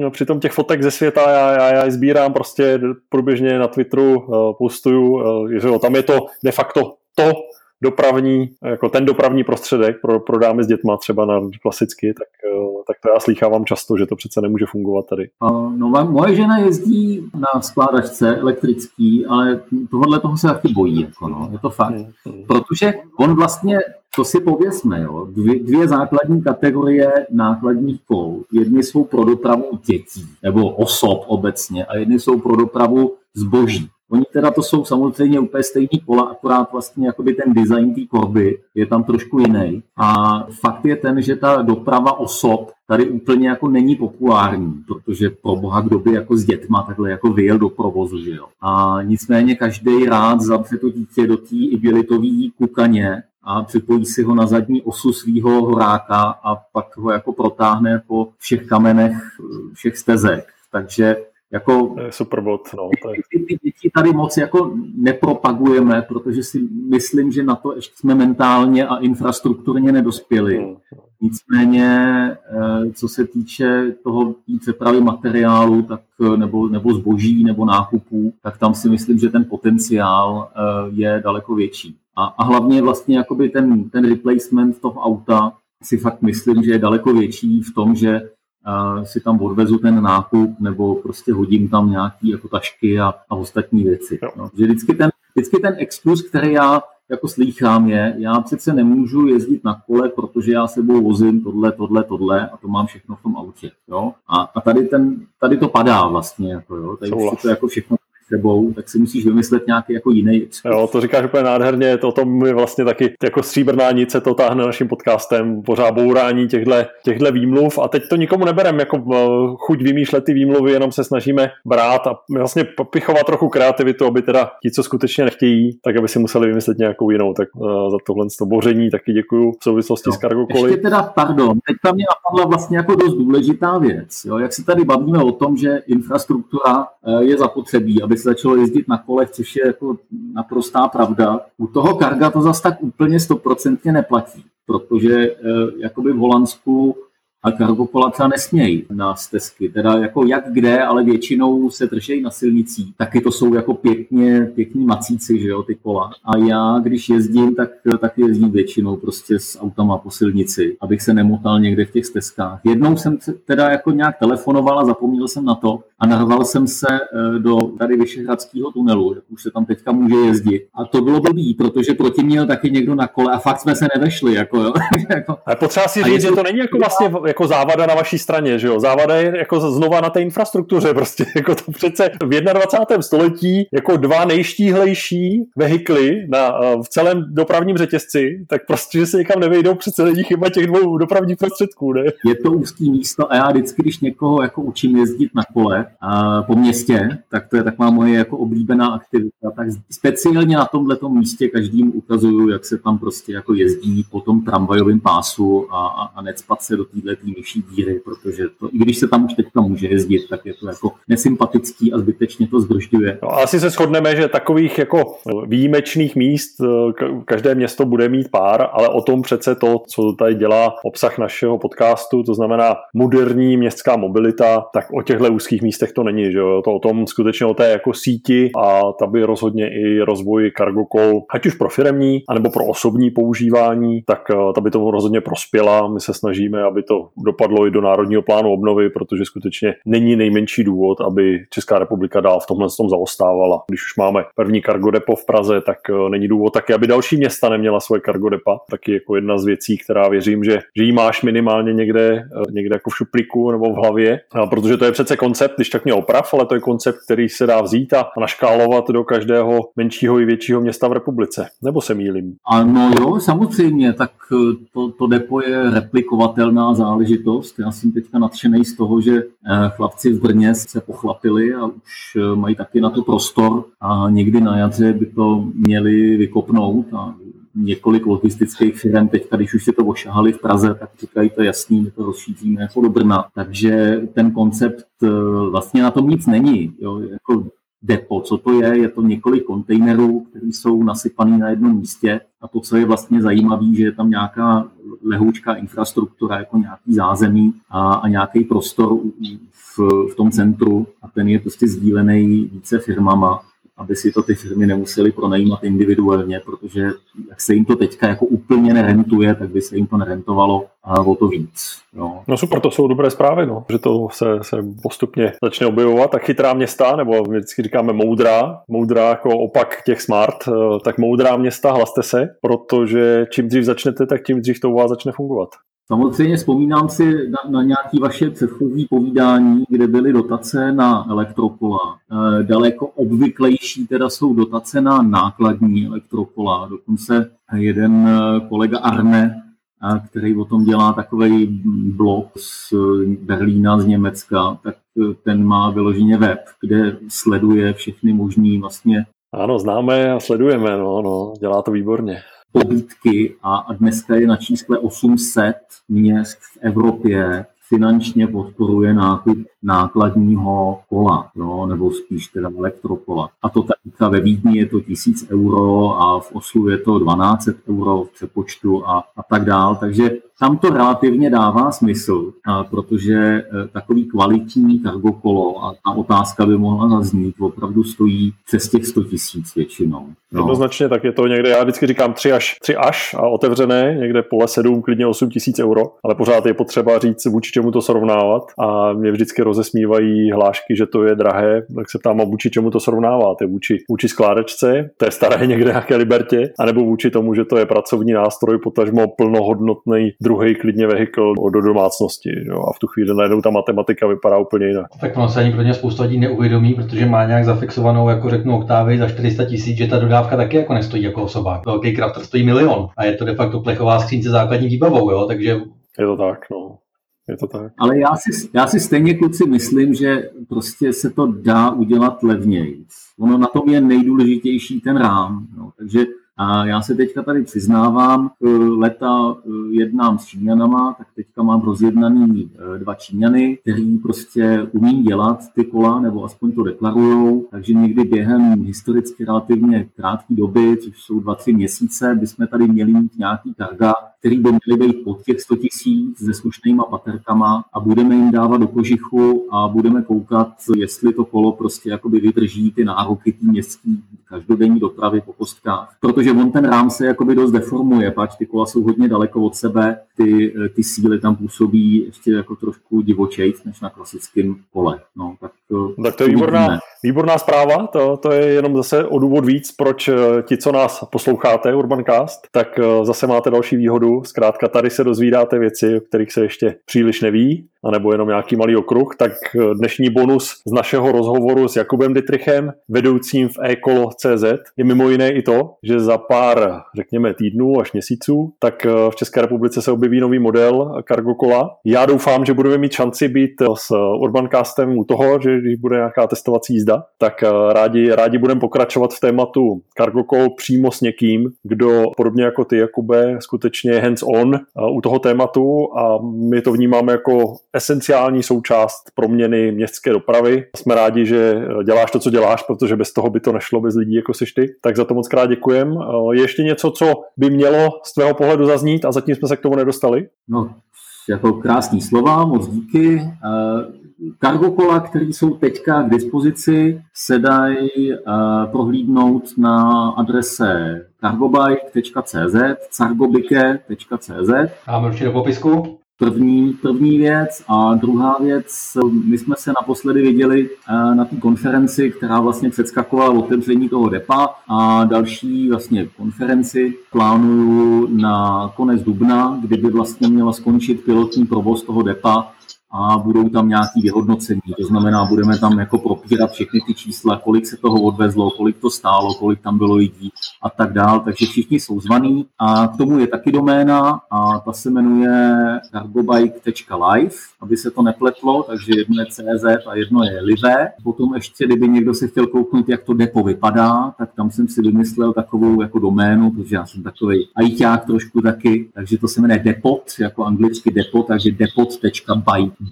přitom těch fotek ze světa já, já, já je sbírám prostě průběžně na Twitteru, uh, postuju, uh, že jo, tam je to de facto to, dopravní, jako ten dopravní prostředek pro, pro dámy s dětma třeba na klasicky, tak, eh, tak to já slýchávám často, že to přece nemůže fungovat tady. No, moje žena jezdí na skládačce elektrický, ale tohle toho se taky bojí, jako no, je to fakt. Hmm, hmm. Protože on vlastně to si pověsme, jo. Dvě, dvě základní kategorie nákladních kol. Jedny jsou pro dopravu dětí nebo osob obecně a jedny jsou pro dopravu zboží. Oni teda to jsou samozřejmě úplně stejný kola, akorát vlastně jakoby ten design té korby je tam trošku jiný. A fakt je ten, že ta doprava osob tady úplně jako není populární, protože pro boha kdo by jako s dětma takhle jako vyjel do provozu, že jo. A nicméně každý rád zavře to dítě do té igelitové kukaně a připojí si ho na zadní osu svého horáka a pak ho jako protáhne po všech kamenech všech stezek. Takže jako, super bod, no. Ty, ty, ty děti tady moc jako nepropagujeme, protože si myslím, že na to ještě jsme mentálně a infrastrukturně nedospěli. Hmm. Nicméně, eh, co se týče toho přepravy materiálu, tak, eh, nebo, nebo zboží, nebo nákupů, tak tam si myslím, že ten potenciál eh, je daleko větší. A, a hlavně vlastně jakoby ten, ten replacement toho auta si fakt myslím, že je daleko větší v tom, že si tam odvezu ten nákup nebo prostě hodím tam nějaký jako tašky a, a ostatní věci. No. Že vždycky ten, vždycky ten exklus, který já jako slýchám je, já přece nemůžu jezdit na kole, protože já sebou vozím tohle, tohle, tohle a to mám všechno v tom autě. Jo? A, a tady, ten, tady to padá vlastně. Jako, jo? Tady si to jako všechno sebou, tak si musíš vymyslet nějaký jako jiný exkurs. Jo, to říkáš úplně nádherně, to o tom je vlastně taky jako stříbrná nice to táhne naším podcastem, pořád bourání těchto, těchto výmluv a teď to nikomu neberem jako eh, chuť vymýšlet ty výmluvy, jenom se snažíme brát a vlastně pichovat trochu kreativitu, aby teda ti, co skutečně nechtějí, tak aby si museli vymyslet nějakou jinou, tak uh, za tohle to boření taky děkuju v souvislosti no, s Cargo Ještě teda, pardon, teď tam mě napadla vlastně jako dost důležitá věc, jo? jak se tady bavíme o tom, že infrastruktura eh, je zapotřebí, aby se začalo jezdit na kolech, což je jako naprostá pravda. U toho karga to zase tak úplně stoprocentně neplatí, protože eh, jakoby v Holandsku a kargokola třeba nesmějí na stezky. Teda jako jak kde, ale většinou se držejí na silnicích. Taky to jsou jako pěkně, pěkní macíci, že jo, ty kola. A já, když jezdím, tak taky jezdím většinou prostě s autama po silnici, abych se nemotal někde v těch stezkách. Jednou jsem teda jako nějak telefonoval a zapomněl jsem na to a narval jsem se eh, do tady Vyšehradského tunelu, jak už se tam teďka může jezdit. A to bylo blbý, protože proti měl taky někdo na kole a fakt jsme se nevešli. Jako, jo. *laughs* jako. A potřeba si říct, že to není jako vlastně jako závada na vaší straně, že jo? Závada je jako znova na té infrastruktuře, prostě *laughs* jako to přece v 21. století jako dva nejštíhlejší vehikly na, eh, v celém dopravním řetězci, tak prostě, že se někam nevejdou, přece není chyba těch dvou dopravních prostředků, ne? Je to úzký místo a já vždycky, když někoho jako učím jezdit na kole a po městě, tak to je taková moje jako oblíbená aktivita, tak speciálně na tomhle místě každým ukazuju, jak se tam prostě jako jezdí po tom tramvajovém pásu a, a, a necpat se do této myší díry, protože to, i když se tam už teďka může jezdit, tak je to jako nesympatický a zbytečně to zdržuje. No, asi se shodneme, že takových jako výjimečných míst každé město bude mít pár, ale o tom přece to, co tady dělá obsah našeho podcastu, to znamená moderní městská mobilita, tak o těchto úzkých místech to není, že jo? To o tom skutečně o té jako síti a ta by rozhodně i rozvoj cargo call, ať už pro firemní, anebo pro osobní používání, tak ta by tomu rozhodně prospěla. My se snažíme, aby to dopadlo i do Národního plánu obnovy, protože skutečně není nejmenší důvod, aby Česká republika dál v tomhle tom zaostávala. Když už máme první cargo depo v Praze, tak eh, není důvod taky, aby další města neměla svoje cargo depa. Taky jako jedna z věcí, která věřím, že, že jí máš minimálně někde, eh, někde jako v šupliku nebo v hlavě, a protože to je přece koncept, když tak mě oprav, ale to je koncept, který se dá vzít a naškálovat do každého menšího i většího města v republice. Nebo se mýlím? Ano, jo, samozřejmě, tak eh, to, to depo je replikovatelná záležitost záležitost. Já jsem teďka nadšený z toho, že chlapci v Brně se pochlapili a už mají taky na to prostor a někdy na jaře by to měli vykopnout a několik logistických firm teďka, když už si to ošahali v Praze, tak říkají to jasný, my to rozšíříme jako do Brna. Takže ten koncept vlastně na tom nic není. Jo? Jako depo. Co to je? Je to několik kontejnerů, které jsou nasypané na jednom místě a to, co je vlastně zajímavé, že je tam nějaká lehoučká infrastruktura, jako nějaký zázemí a, a nějaký prostor v, v tom centru a ten je prostě sdílený více firmama aby si to ty firmy nemusely pronajímat individuálně, protože jak se jim to teďka jako úplně nerentuje, tak by se jim to nerentovalo a o to víc. No. no super, to jsou dobré zprávy, no. že to se, se postupně začne objevovat. Tak chytrá města, nebo my vždycky říkáme moudrá, moudrá jako opak těch smart, eh, tak moudrá města, hlaste se, protože čím dřív začnete, tak tím dřív to u vás začne fungovat. Samozřejmě vzpomínám si na, na nějaké vaše předchozí povídání, kde byly dotace na elektrokola. E, daleko obvyklejší teda jsou dotace na nákladní elektrokola. Dokonce jeden eh, kolega Arne, eh, který o tom dělá takový blog z Berlína, z Německa, tak ten má vyloženě web, kde sleduje všechny možný vlastně ano, známe a sledujeme, no, no, dělá to výborně pobídky a dneska je na čísle 800 měst v Evropě finančně podporuje nákup nákladního kola, no, nebo spíš teda elektrokola. A to tak ve Vídni je to 1000 euro a v Oslu je to 1200 euro v přepočtu a, a tak dál. Takže tam to relativně dává smysl, protože e, takový kvalitní cargo kolo a ta otázka by mohla zaznít, opravdu stojí přes těch 100 tisíc většinou. No. Jednoznačně, tak je to někde, já vždycky říkám 3 až, 3 až a otevřené, někde pole 7, klidně 8 tisíc euro, ale pořád je potřeba říct, vůči čemu to srovnávat a mě vždycky rozesmívají hlášky, že to je drahé, tak se ptám, a vůči čemu to srovnáváte? Vůči, vůči skládačce, to je staré *laughs* někde nějaké libertě, anebo vůči tomu, že to je pracovní nástroj, potažmo plnohodnotný druhý klidně vehikl do domácnosti. Jo? A v tu chvíli najednou ta matematika vypadá úplně jinak. Tak ono se ani pro ně spousta lidí neuvědomí, protože má nějak zafixovanou, jako řeknu, oktávy za 400 tisíc, že ta dodávka taky jako nestojí jako osoba. Velký crafter stojí milion a je to de facto plechová skřínce základní výbavou, jo? takže je to tak, no. Je to tak. Ale já si, já si stejně kluci myslím, že prostě se to dá udělat levněji. Ono na tom je nejdůležitější ten rám. No. Takže a já se teďka tady přiznávám, eh, leta eh, jednám s Číňanama, tak teďka mám rozjednaný eh, dva Číňany, který prostě umí dělat ty kola, nebo aspoň to deklarujou, takže někdy během historicky relativně krátké doby, což jsou dva, tři měsíce, bychom tady měli mít nějaký targa, který by měly být pod těch 100 tisíc se slušnýma paterkama a budeme jim dávat do kožichu a budeme koukat, jestli to kolo prostě jakoby vydrží ty nároky té městské každodenní dopravy po kostkách. Protože on ten rám se jakoby dost deformuje, pač ty kola jsou hodně daleko od sebe, ty, ty síly tam působí ještě jako trošku divočejc než na klasickém kole. No, tak, to, tak to je výborná, výborná zpráva, to, to je jenom zase o důvod víc, proč eh, ti, co nás posloucháte, Urbancast, tak eh, zase máte další výhodu. Zkrátka tady se dozvídáte věci, o kterých se ještě příliš neví anebo jenom nějaký malý okruh, tak eh, dnešní bonus z našeho rozhovoru s Jakubem Dytrichem, vedoucím v eColo.cz, je mimo jiné i to, že za pár, řekněme, týdnů až měsíců, tak eh, v České republice se objeví nový model Cargo Kola. Já doufám, že budeme mít šanci být eh, s Urbancastem u toho, že když bude nějaká testovací jízda, tak rádi, rádi budeme pokračovat v tématu Cargo Call přímo s někým, kdo podobně jako ty, Jakube, skutečně hands-on u toho tématu a my to vnímáme jako esenciální součást proměny městské dopravy. Jsme rádi, že děláš to, co děláš, protože bez toho by to nešlo, bez lidí jako jsi ty. Tak za to moc krát děkujem. Je ještě něco, co by mělo z tvého pohledu zaznít a zatím jsme se k tomu nedostali? No, jako krásný slova, moc díky. Cargo kola, které jsou teďka k dispozici, se dají prohlídnout na adrese cargobike.cz, cargobike.cz. Máme určitě do popisku. První, první věc. A druhá věc, my jsme se naposledy viděli eh, na té konferenci, která vlastně předskakovala otevření toho depa. A další vlastně konferenci plánuju na konec dubna, kdyby vlastně měla skončit pilotní provoz toho depa a budou tam nějaký vyhodnocení. To znamená, budeme tam jako propírat všechny ty čísla, kolik se toho odvezlo, kolik to stálo, kolik tam bylo lidí a tak dál. Takže všichni jsou zvaní a k tomu je taky doména a ta se jmenuje cargobike.live, aby se to nepletlo, takže jedno je CZ a jedno je live. Potom ještě, kdyby někdo se chtěl kouknout, jak to depo vypadá, tak tam jsem si vymyslel takovou jako doménu, protože já jsem takový ajťák trošku taky, takže to se jmenuje Depot, jako anglicky Depot, takže depot.bike.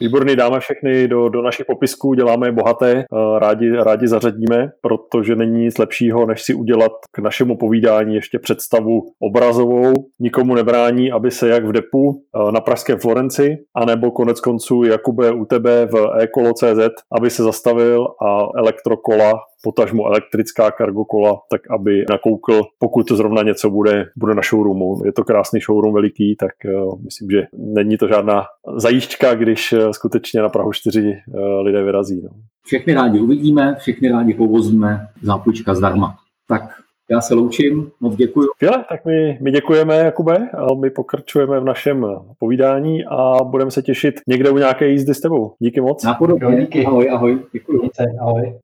Výborný, dáme všechny do, do našich popisků, děláme je bohaté, eh, rádi, rádi zařadíme, protože není nic lepšího, než si udělat k našemu povídání ještě představu obrazovou. Nikomu nebrání, aby se jak v depu eh, na pražském Florenci, anebo konec konců Jakube u tebe v ekolo.cz, aby se zastavil a elektrokola potažmo elektrická kargokola, tak aby nakoukl, pokud to zrovna něco bude, bude na showroomu. Je to krásný showroom veliký, tak uh, myslím, že není to žádná zajížďka, když uh, skutečně na Prahu 4 uh, eh, lidé vyrazí. No. Všechny rádi uvidíme, všechny rádi povozíme, zápůjčka zdarma. Tak já se loučím, moc děkuji. Skvěle, tak my, my děkujeme, Jakube, a my pokračujeme v našem povídání a budeme se těšit někde u nějaké jízdy s tebou. Díky moc. Napodobně. Díky. Ahoj, ahoj. Děkuji. Ahoj.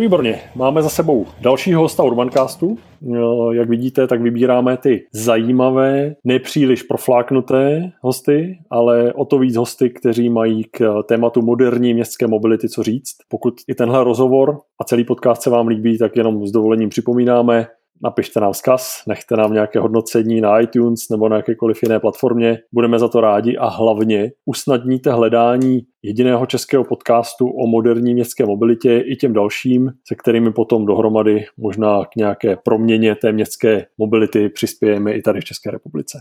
Výborně, máme za sebou dalšího hosta Urbancastu. Eh, jak vidíte, tak vybíráme ty zajímavé, nepříliš profláknuté hosty, ale o to víc hosty, kteří mají k tématu moderní městské mobility co říct. Pokud i tenhle rozhovor a celý podcast se vám líbí, tak jenom s dovolením připomínáme, napište nám vzkaz, nechte nám nějaké hodnocení na iTunes nebo na jakékoliv jiné platformě. Budeme za to rádi a hlavně usnadníte hledání jediného českého podcastu o moderní městské mobilitě i těm dalším, se kterými potom dohromady možná k nějaké proměně té městské mobility přispějeme i tady v České republice.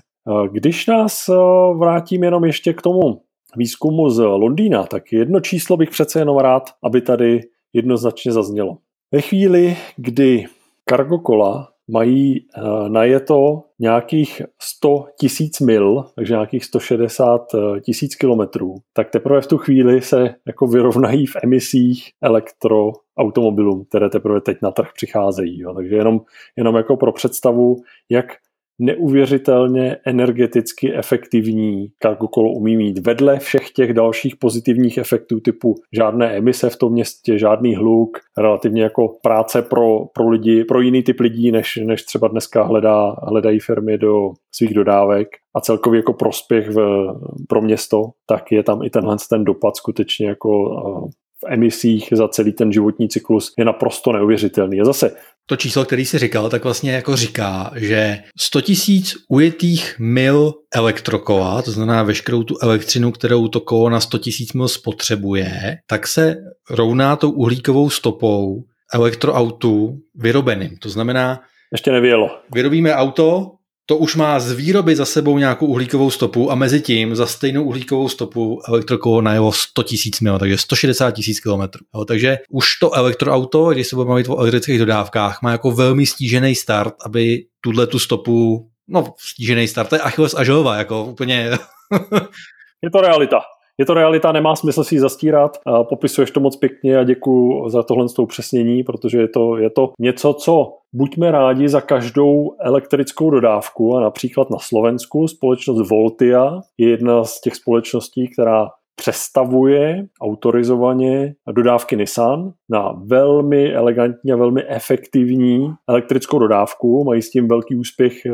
Když nás eh, vrátím jenom ještě k tomu výzkumu z Londýna, tak jedno číslo bych přece jenom rád, aby tady jednoznačně zaznělo. Ve chvíli, kdy Cargo Cola mají uh, najeto nějakých 100 tisíc mil, takže nějakých 160 eh, tisíc kilometrů, tak teprve v tu chvíli se jako vyrovnají v emisích elektroautomobilů, které teprve teď na trh přicházejí. Jo. Takže jenom, jenom jako pro představu, jak neuvěřitelně energeticky efektivní cargo kolo umí mít. Vedle všech těch dalších pozitivních efektů typu žádné emise v tom městě, žádný hluk, relativně jako práce pro, pro lidi, pro jiný typ lidí, než, než třeba dneska hledá, hledají firmy do svých dodávek a celkově jako prospěch v, pro město, tak je tam i tenhle ten dopad skutečně jako v emisích za celý ten životní cyklus je naprosto neuvěřitelný. A zase to číslo, který si říkal, tak vlastně jako říká, že 100 tisíc ujetých mil elektrokola, to znamená veškerou tu elektřinu, kterou to kolo na 100 tisíc mil spotřebuje, tak se rovná tou uhlíkovou stopou elektroautu vyrobeným. To znamená, ještě nevělo. Vyrobíme auto, to už má z výroby za sebou nějakou uhlíkovou stopu a mezi tím za stejnou uhlíkovou stopu elektrokolo najelo 100 tisíc mil, takže 160 tisíc kilometrů. Takže už to elektroauto, když se budeme mluvit o elektrických dodávkách, má jako velmi stížený start, aby tuhle tu stopu, no stížený start, to je Achilles a Želva, jako úplně... je to realita. Je to realita, nemá smysl si ji zastírat. Popisuješ to moc pěkně a děkuji za tohle s tou přesnění, protože je to, je to něco, co buďme rádi za každou elektrickou dodávku a například na Slovensku společnost Voltia je jedna z těch společností, která přestavuje autorizovaně dodávky Nissan na velmi elegantní a velmi efektivní elektrickou dodávku. Mají s tím velký úspěch eh,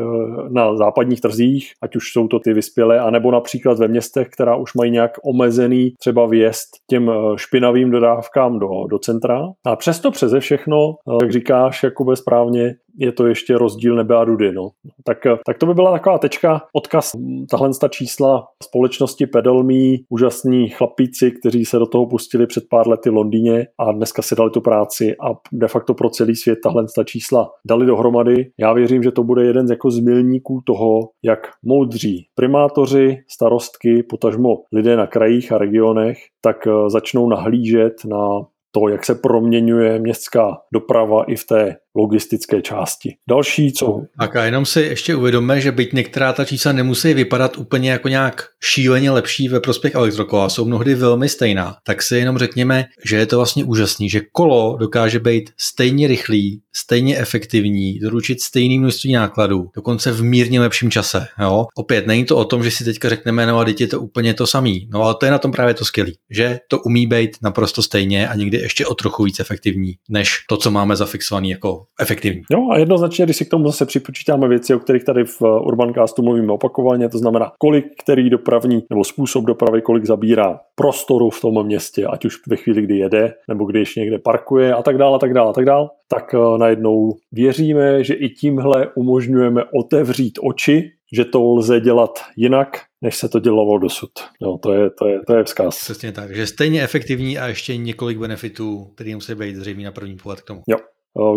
na západních trzích, ať už jsou to ty vyspělé, anebo například ve městech, která už mají nějak omezený třeba vjezd těm eh, špinavým dodávkám do, do centra. A přesto přeze všechno, eh, jak říkáš, Jakube správně, je to ještě rozdíl nebe a rudy. No. Tak, tak to by byla taková tečka, odkaz, tahle čísla společnosti Pedalme, úžasní chlapíci, kteří se do toho pustili před pár lety v Londýně a dneska si dali tu práci a de facto pro celý svět tahle čísla dali dohromady. Já věřím, že to bude jeden z jako z milníků toho, jak moudří primátoři, starostky, potažmo lidé na krajích a regionech, tak eh, začnou nahlížet na to, jak se proměňuje městská doprava i v té logistické části. Další, co... Tak a jenom si ještě uvědomme, že byť některá ta čísla nemusí vypadat úplně jako nějak šíleně lepší ve prospěch elektrokola, jsou mnohdy velmi stejná, tak si jenom řekněme, že je to vlastně úžasný, že kolo dokáže být stejně rychlý, stejně efektivní, doručit stejný množství nákladů, dokonce v mírně lepším čase. Jo? Opět, není to o tom, že si teďka řekneme, no a teď je to úplně to samý. No ale to je na tom právě to skvělé, že to umí být naprosto stejně a někdy ještě o trochu víc efektivní, než to, co máme zafixovaný jako efektivní. Jo a jednoznačně, když si k tomu zase připočítáme věci, o kterých tady v Urbancastu mluvíme opakovaně, to znamená, kolik který dopravní nebo způsob dopravy, kolik zabírá prostoru v tom městě, ať už ve chvíli, kdy jede, nebo když někde parkuje a tak dále, a tak dále, a tak dále, tak eh, najednou věříme, že i tímhle umožňujeme otevřít oči, že to lze dělat jinak, než se to dělalo dosud. No, to je, to je, to je vzkaz. Přesně tak, že stejně efektivní a ještě několik benefitů, který musí být zřejmě na první pohled k tomu. Jo.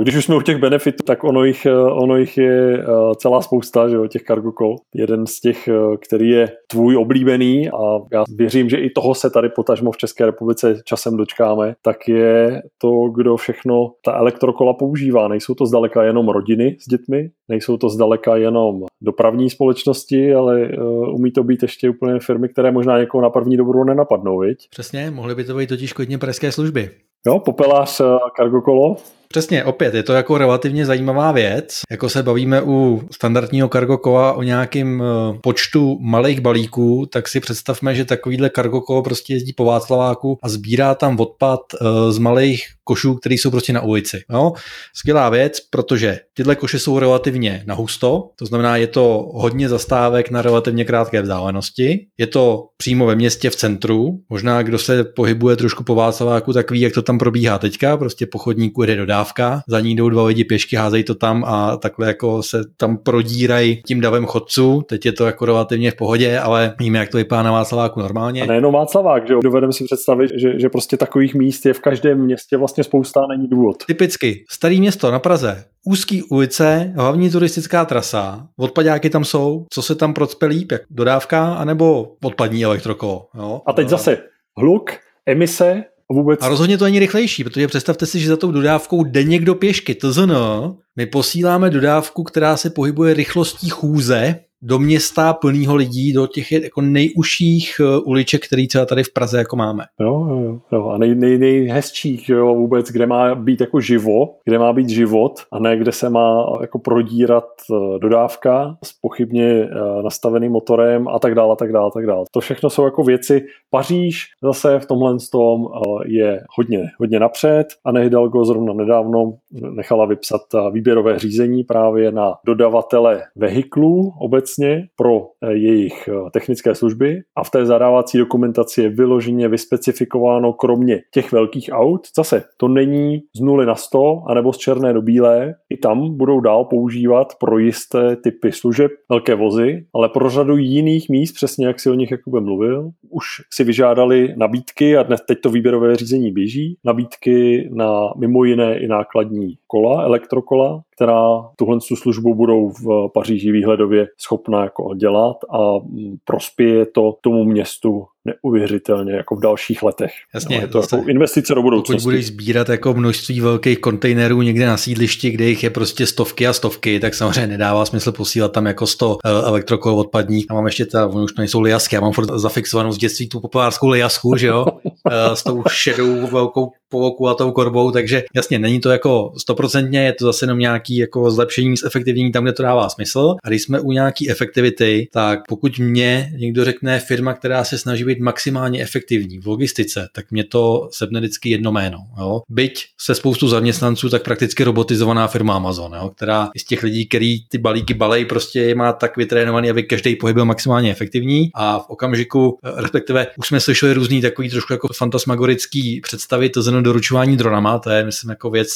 Když už jsme u těch benefitů, tak ono jich, ono jich je celá spousta, že jo, těch cargo call. Jeden z těch, který je tvůj oblíbený a já věřím, že i toho se tady potažmo v České republice časem dočkáme, tak je to, kdo všechno ta elektrokola používá. Nejsou to zdaleka jenom rodiny s dětmi, nejsou to zdaleka jenom dopravní společnosti, ale umí to být ještě úplně firmy, které možná někoho na první dobrou nenapadnou, viď? Přesně, mohly by to být totiž klidně pražské služby. Jo, popelář cargo kolo, Přesně, opět je to jako relativně zajímavá věc. Jako se bavíme u standardního cargo kola o nějakém eh, počtu malých balíků, tak si představme, že takovýhle cargo kolo prostě jezdí po Václaváku a sbírá tam odpad eh, z malých košů, které jsou prostě na ulici. No, skvělá věc, protože tyhle koše jsou relativně na husto, to znamená, je to hodně zastávek na relativně krátké vzdálenosti. Je to přímo ve městě v centru. Možná, kdo se pohybuje trošku po Václaváku, tak ví, jak to tam probíhá teďka. Prostě po chodníku jde dodávka, za ní jdou dva lidi pěšky, házejí to tam a takhle jako se tam prodírají tím davem chodců. Teď je to jako relativně v pohodě, ale víme, jak to vypadá na Václaváku normálně. A nejenom Václavák, že dovedeme si představit, že, že prostě takových míst je v každém městě vlastně spousta, není důvod. Typicky, starý město na Praze, úzký ulice, hlavní turistická trasa, odpadáky tam jsou, co se tam procpe líp, jak dodávka, anebo odpadní elektrokolo. Jo? A teď zase hluk, emise, vůbec... A rozhodně to není rychlejší, protože představte si, že za tou dodávkou jde někdo pěšky. To znamená, my posíláme dodávku, která se pohybuje rychlostí chůze, do města plného lidí, do těch jako nejužších eh, uliček, který třeba tady v Praze jako máme. Jo, jo, jo. A nej, nej, nejhezčích jo, vůbec, kde má být jako živo, kde má být život a ne kde se má jako prodírat eh, dodávka s pochybně eh, nastaveným motorem a tak dále, a tak dále, a tak dále. To všechno jsou jako věci. Paříž zase v tomhle tom je hodně, hodně napřed a Hidalgo zrovna nedávno nechala vypsat výběrové řízení právě na dodavatele vehiklů obecně obecně pro eh, jejich eh, technické služby a v té zadávací dokumentaci je vyloženě vyspecifikováno kromě těch velkých aut. Zase to není z nuly na 100 anebo z černé do bílé. I tam budou dál používat pro jisté typy služeb velké vozy, ale pro řadu jiných míst, přesně jak si o nich Jakube mluvil, už si vyžádali nabídky a dnes teď to výběrové řízení běží, nabídky na mimo jiné i nákladní kola, elektrokola, která tuhle službu budou v Paříži výhledově schopná jako dělat a prospěje to tomu městu neuvěřitelně jako v dalších letech. Jasně, no, je to jako investice do budoucnosti. Pokud budeš sbírat jako množství velkých kontejnerů někde na sídlišti, kde jich je prostě stovky a stovky, tak samozřejmě nedává smysl posílat tam jako 100 eh, elektrokol odpadních. A mám ještě ta, už to nejsou liasky, já mám furt zafixovanou z dětství tu populárskou liasku, že jo, *laughs* eh, s tou šedou velkou polokulatou korbou, takže jasně, není to jako stoprocentně, je to zase jenom nějaký jako zlepšení, zefektivnění tam, kde to dává smysl. A když jsme u nějaký efektivity, tak pokud mě někdo řekne firma, která se snaží být maximálně efektivní v logistice, tak mě to sebne vždycky jedno jméno. Jo? Byť se spoustu zaměstnanců, tak prakticky robotizovaná firma Amazon, jo? která z těch lidí, který ty balíky balej, prostě má tak vytrénovaný, aby každý pohyb byl maximálně efektivní a v okamžiku, respektive už jsme slyšeli různý takový trošku jako fantasmagorický představy, to znamená doručování dronama, to je myslím jako věc,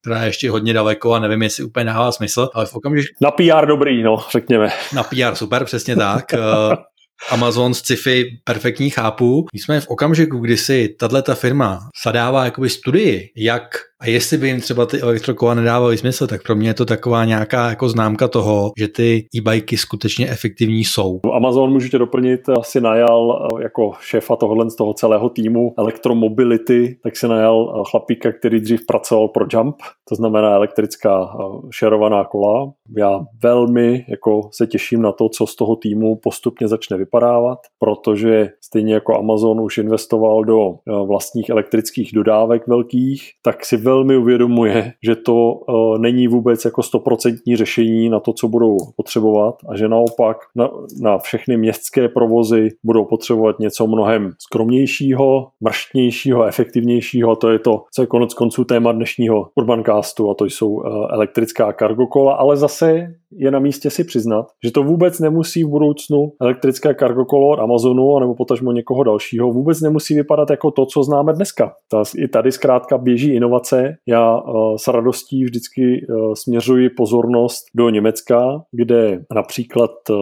která je ještě hodně daleko a nevím, jestli úplně dává smysl, ale v okamžiku... Na PR dobrý, no, řekněme. Na PR super, přesně tak. Amazon sci-fi perfektní chápu. My jsme v okamžiku, kdy si tato firma zadává jakoby studii, jak a jestli by jim třeba ty elektrokola nedávaly smysl, tak pro mě je to taková nějaká jako známka toho, že ty e-bajky skutečně efektivní jsou. Amazon můžete doplnit, asi najal eh, jako šéfa tohohle z toho celého týmu elektromobility, tak si najal eh, chlapíka, který dřív pracoval pro Jump, to znamená elektrická eh, šerovaná kola. Já velmi jako se těším na to, co z toho týmu postupně začne vypadávat, protože stejně jako Amazon už investoval do vlastních elektrických dodávek velkých, tak si velmi uvědomuje, že to uh, není vůbec jako stoprocentní řešení na to, co budou potřebovat a že naopak na, na všechny městské provozy budou potřebovat něco mnohem skromnějšího, mrštnějšího, efektivnějšího a to je to, co je konec konců téma dnešního Urbancastu a to jsou uh, elektrická kargokola, ale zase je na místě si přiznat, že to vůbec nemusí v budoucnu elektrické kargokolo od Amazonu nebo potažmo někoho dalšího vůbec nemusí vypadat jako to, co známe dneska. Ta, I tady zkrátka běží inovace. Já uh, s radostí vždycky uh, směřuji pozornost do Německa, kde například uh,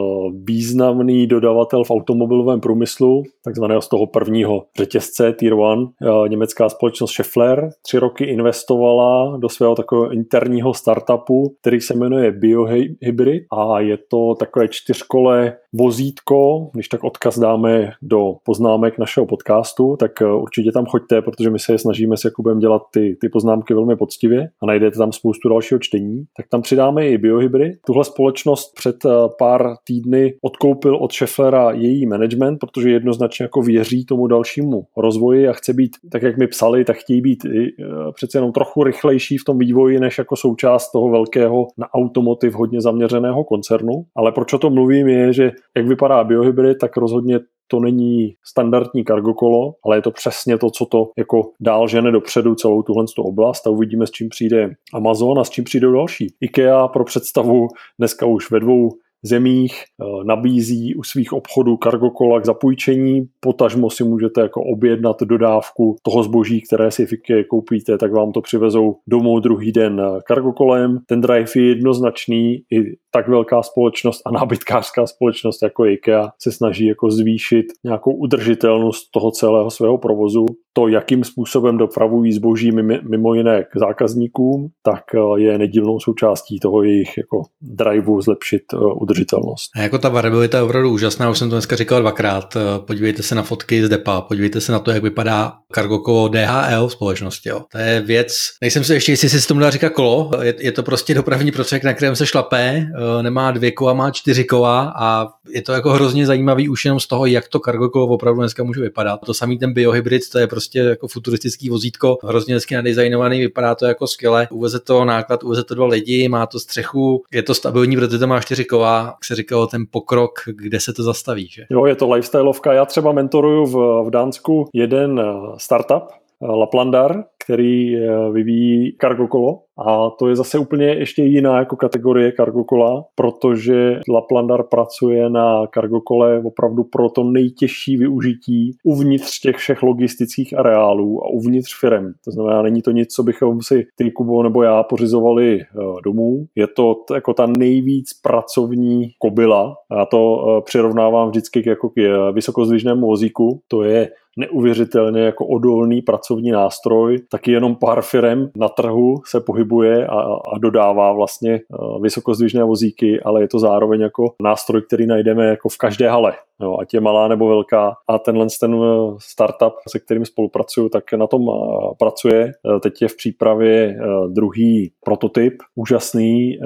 významný dodavatel v automobilovém průmyslu, takzvaného z toho prvního řetězce Tier 1, uh, německá společnost Schaeffler, tři roky investovala do svého takového interního startupu, který se jmenuje BioHybrid a je to takové čtyřkole vozítko, když tak odkaz dáme do poznámek našeho podcastu, tak eh, určitě tam choďte, protože my se je snažíme s Jakubem dělat ty, ty poznámky velmi poctivě a najdete tam spoustu dalšího čtení. Tak tam přidáme i biohybry. Tuhle společnost před eh, pár týdny odkoupil od Schefflera její management, protože jednoznačně jako věří tomu dalšímu rozvoji a chce být, tak jak mi psali, tak chtějí být i, eh, přece jenom trochu rychlejší v tom vývoji, než jako součást toho velkého na automotiv hodně zaměřeného koncernu. Ale proč o tom mluvím je, že jak vypadá biohybrid, tak rozhodně to není standardní kargokolo, ale je to přesně to, co to jako dál žene dopředu celou tuhle oblast a uvidíme, s čím přijde Amazon a s čím přijde další. IKEA pro představu dneska už ve dvou zemích eh, nabízí u svých obchodů kargokola k zapůjčení, potažmo si můžete jako objednat dodávku toho zboží, které si v koupíte, tak vám to přivezou domů druhý den kargokolem. Ten drive je jednoznačný, i tak velká společnost a nábytkářská společnost jako IKEA se snaží jako zvýšit nějakou udržitelnost toho celého svého provozu. To, jakým způsobem dopravují zboží mimo jiné k zákazníkům, tak eh, je nedílnou součástí toho jejich jako driveu zlepšit udržitelnost udržitelnost. A jako ta variabilita je opravdu úžasná, už jsem to dneska říkal dvakrát. Podívejte se na fotky z DEPA, podívejte se na to, jak vypadá kargokolo DHL v společnosti. Jo. To je věc, nejsem si ještě jestli si tomu dá říkat kolo, je, je, to prostě dopravní prostředek, na kterém se šlape, eh, nemá dvě kola, má čtyři kola a je to jako hrozně zajímavý už jenom z toho, jak to kargokolo opravdu dneska může vypadat. To samý ten biohybrid, to je prostě jako futuristický vozítko, hrozně hezky nadizajnovaný, vypadá to jako skvěle, uveze to náklad, uveze to dva lidi, má to střechu, je to stabilní, protože to má čtyři kola, jak se říkalo, ten pokrok, kde se to zastaví. Že? Jo, je to lifestyleovka. Já třeba mentoruju v, v Dánsku jeden eh, startup, eh, Laplandar, který eh, vyvíjí cargo kolo a to je zase úplně ještě jiná jako kategorie cargo kola, protože Laplandar pracuje na cargo kole opravdu pro to nejtěžší využití uvnitř těch všech logistických areálů a uvnitř firm. To znamená, není to nic, co bychom si ty Kubo nebo já pořizovali eh, domů. Je to jako ta nejvíc pracovní kobila. Já to eh, přirovnávám vždycky jako k vysokozdvižnému vozíku. To je neuvěřitelně jako odolný pracovní nástroj, taky jenom pár firem na trhu se pohybuje a, a dodává vlastně eh, vysokozdvižné vozíky, ale je to zároveň jako nástroj, který najdeme jako v každé hale jo, ať je malá nebo velká. A tenhle ten eh, startup, se kterým spolupracuju, tak na tom eh, pracuje. Teď je v přípravě druhý prototyp, úžasný.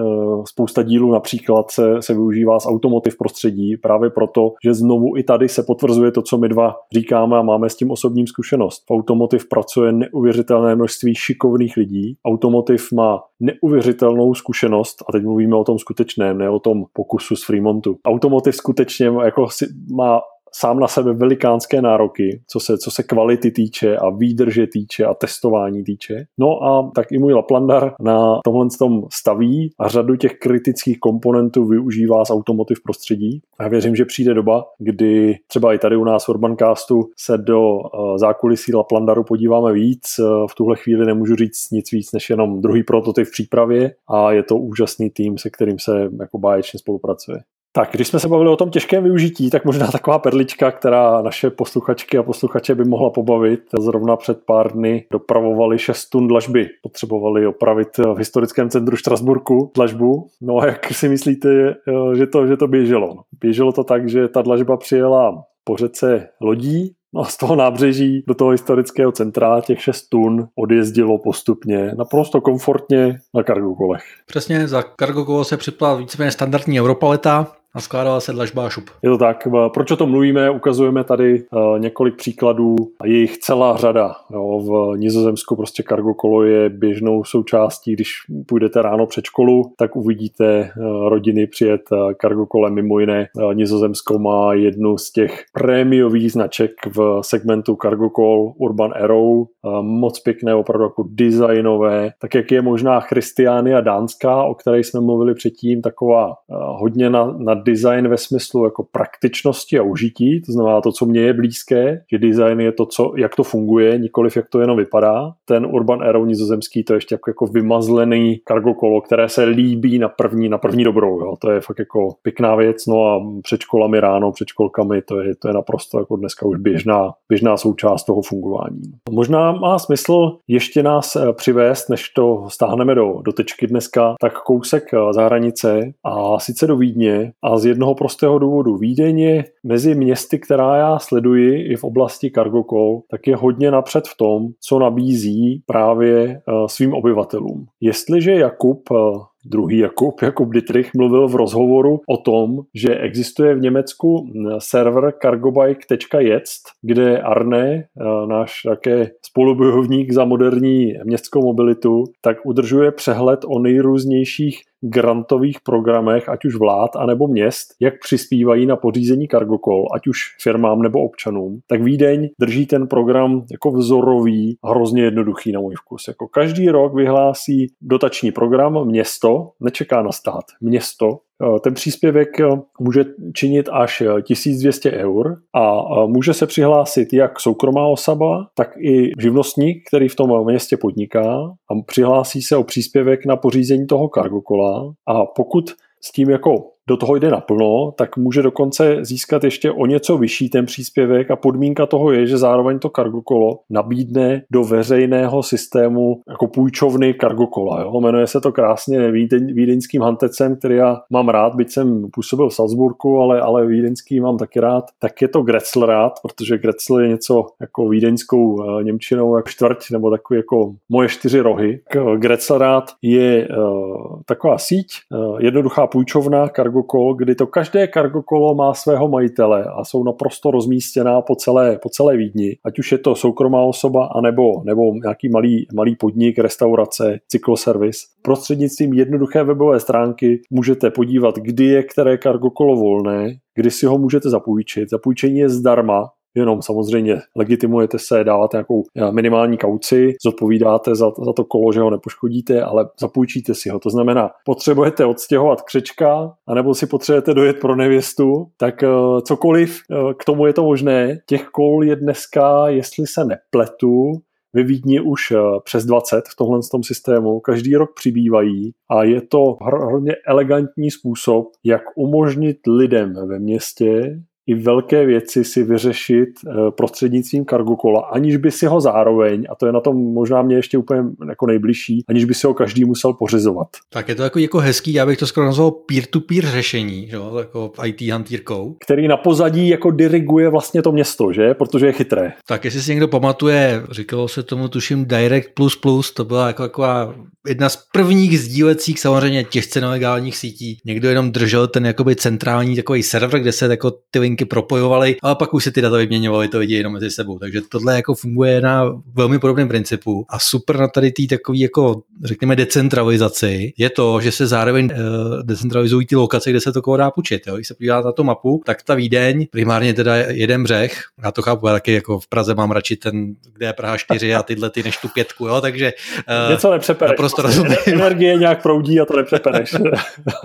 Spousta dílů například se, se využívá z automotiv prostředí, právě proto, že znovu i tady se potvrzuje to, co my dva říkáme a máme s tím osobním zkušenost. V automotiv pracuje neuvěřitelné množství šikovných lidí. Automotiv má neuvěřitelnou zkušenost, a teď mluvíme o tom skutečném, ne o tom pokusu z Fremontu. Automotiv skutečně jako si má sám na sebe velikánské nároky, co se, co se kvality týče a výdrže týče a testování týče. No a tak i můj Laplandar na tomhle tom staví a řadu těch kritických komponentů využívá z automotiv prostředí. A věřím, že přijde doba, kdy třeba i tady u nás v Urbancastu se do eh, zákulisí Laplandaru podíváme víc. Eh, v tuhle chvíli nemůžu říct nic víc než jenom druhý prototyp v přípravě a je to úžasný tým, se kterým se jako báječně spolupracuje. Tak, když jsme se bavili o tom těžkém využití, tak možná taková perlička, která naše posluchačky a posluchače by mohla pobavit. Zrovna před pár dny dopravovali 6 tun dlažby. Potřebovali opravit v historickém centru Štrasburku dlažbu. No a jak si myslíte, že to, že to běželo? Běželo to tak, že ta dlažba přijela po řece lodí, No a z toho nábřeží do toho historického centra těch 6 tun odjezdilo postupně naprosto komfortně na kargokolech. Přesně, za kargokolo se připla víceméně standardní Europaleta, A skládala se dlažba šup. Je to tak. Proč o tom mluvíme? Ukazujeme tady uh, několik příkladů a je jich celá řada. Jo, v Nizozemsku prostě cargo kolo je běžnou součástí, když půjdete ráno před školu, tak uvidíte uh, rodiny přijet cargo kolem. Mimo jiné Nizozemsko má jednu z těch prémiových značek v segmentu cargo call Urban Arrow. Moc pěkné, opravdu jako designové. Tak jak je možná Christiania Dánská, o které jsme mluvili předtím, taková hodně na, na design ve smyslu jako praktičnosti a užití, to znamená to, co mě je blízké, že design je to, co, jak to funguje, nikoliv jak to jenom vypadá. Ten Urban Aero nizozemský to je ještě jako, jako vymazlený cargo kolo, které se líbí na první, na první dobrou. Jo. To je fakt jako pěkná věc, no a před školami ráno, před školkami, to je, to je naprosto jako dneska už běžná, běžná součást toho fungování. Možná má smysl ještě nás eh, přivést, než to stáhneme do, do tečky dneska, tak kousek eh, za hranice a sice do Vídně a z jednoho prostého důvodu. Vídeň je mezi městy, která já sleduji i v oblasti cargo call, tak je hodně napřed v tom, co nabízí právě eh, svým obyvatelům. Jestliže Jakub eh, druhý Jakub, *laughs* Jakub Dietrich, mluvil v rozhovoru o tom, že existuje v Německu hm, server cargobike.jetzt, kde Arne, eh, náš také spolubojovník za moderní městskou mobilitu, tak udržuje přehled o nejrůznějších grantových programech, ať už vlád, anebo měst, jak přispívají na pořízení cargokol, ať už firmám nebo občanům, tak Vídeň drží ten program jako vzorový hrozně jednoduchý na můj vkus. Jako každý rok vyhlásí dotační program město, nečeká na stát, město, ten příspěvek eh, může činit až 1200 eh, eur a může se přihlásit jak soukromá osoba, tak i živnostník, který v tom městě podniká a přihlásí se o příspěvek na pořízení toho kargokola. A pokud s tím jako do toho jde naplno, tak může dokonce získat ještě o něco vyšší ten příspěvek a podmínka toho je, že zároveň to kargokolo nabídne do veřejného systému jako půjčovny kargokola. Jo? Jmenuje se to krásně vídeň, vídeňským hantecem, který já mám rád, byť jsem působil v Salzburgu, ale, ale vídeňský mám taky rád. Tak je to Gretzlrad, protože Gretzel je něco jako vídeňskou uh, Němčinou jako čtvrť nebo takový jako moje čtyři rohy. Gretzlrad je uh, taková síť, uh, jednoduchá půjčovna kargo cargo kdy to každé cargo kolo má svého majitele a jsou naprosto rozmístěná po celé, po celé Vídni. Ať už je to soukromá osoba, anebo, nebo nějaký malý, malý podnik, restaurace, cykloservis. Prostřednictvím jednoduché webové stránky můžete podívat, kdy je které cargo kolo volné, kdy si ho můžete zapůjčit. Zapůjčení je zdarma, jenom samozřejmě legitimujete se, dáváte nějakou eh, minimální kauci, zodpovídáte za, za to kolo, že ho nepoškodíte, ale zapůjčíte si ho. To znamená, potřebujete odstěhovat křečka, anebo si potřebujete dojet pro nevěstu, tak uh, cokoliv uh, k tomu je to možné. Těch kol je dneska, jestli se nepletu, ve Vídni už přes 20 v tomhle tom systému, každý rok přibývají a je to hodně elegantní způsob, jak umožnit lidem ve městě i velké věci si vyřešit eh, prostřednictvím kargokola, aniž by si ho zároveň, a to je na tom možná mě ještě úplně jako nejbližší, aniž by si ho každý musel pořizovat. Tak je to jako, jako hezký, já bych to skoro nazval peer-to-peer řešení, že? jako IT hantýrkou. Který na pozadí jako diriguje vlastně to město, že? Protože je chytré. Tak jestli si někdo pamatuje, říkalo se tomu tuším Direct++, to byla jako taková jedna z prvních sdílecích samozřejmě těžce nelegálních sítí. Někdo jenom držel ten jakoby centrální takový server, kde se jako ty linky propojovaly, ale pak už se ty data vyměňovaly to lidi jenom mezi sebou. Takže tohle jako funguje na velmi podobném principu a super na tady tý takový jako řekněme decentralizaci je to, že se zároveň uh, decentralizují ty lokace, kde se to koho dá půjčit. Jo? Když se podíváte na tu mapu, tak ta Vídeň, primárně teda jeden břeh, já to chápu, taky jako v Praze mám radši ten, kde je Praha 4 a tyhle ty než tu pětku, jo? takže uh, Něco nepřepereš. Naprosto rozumím. Energie nějak proudí a to nepřepereš.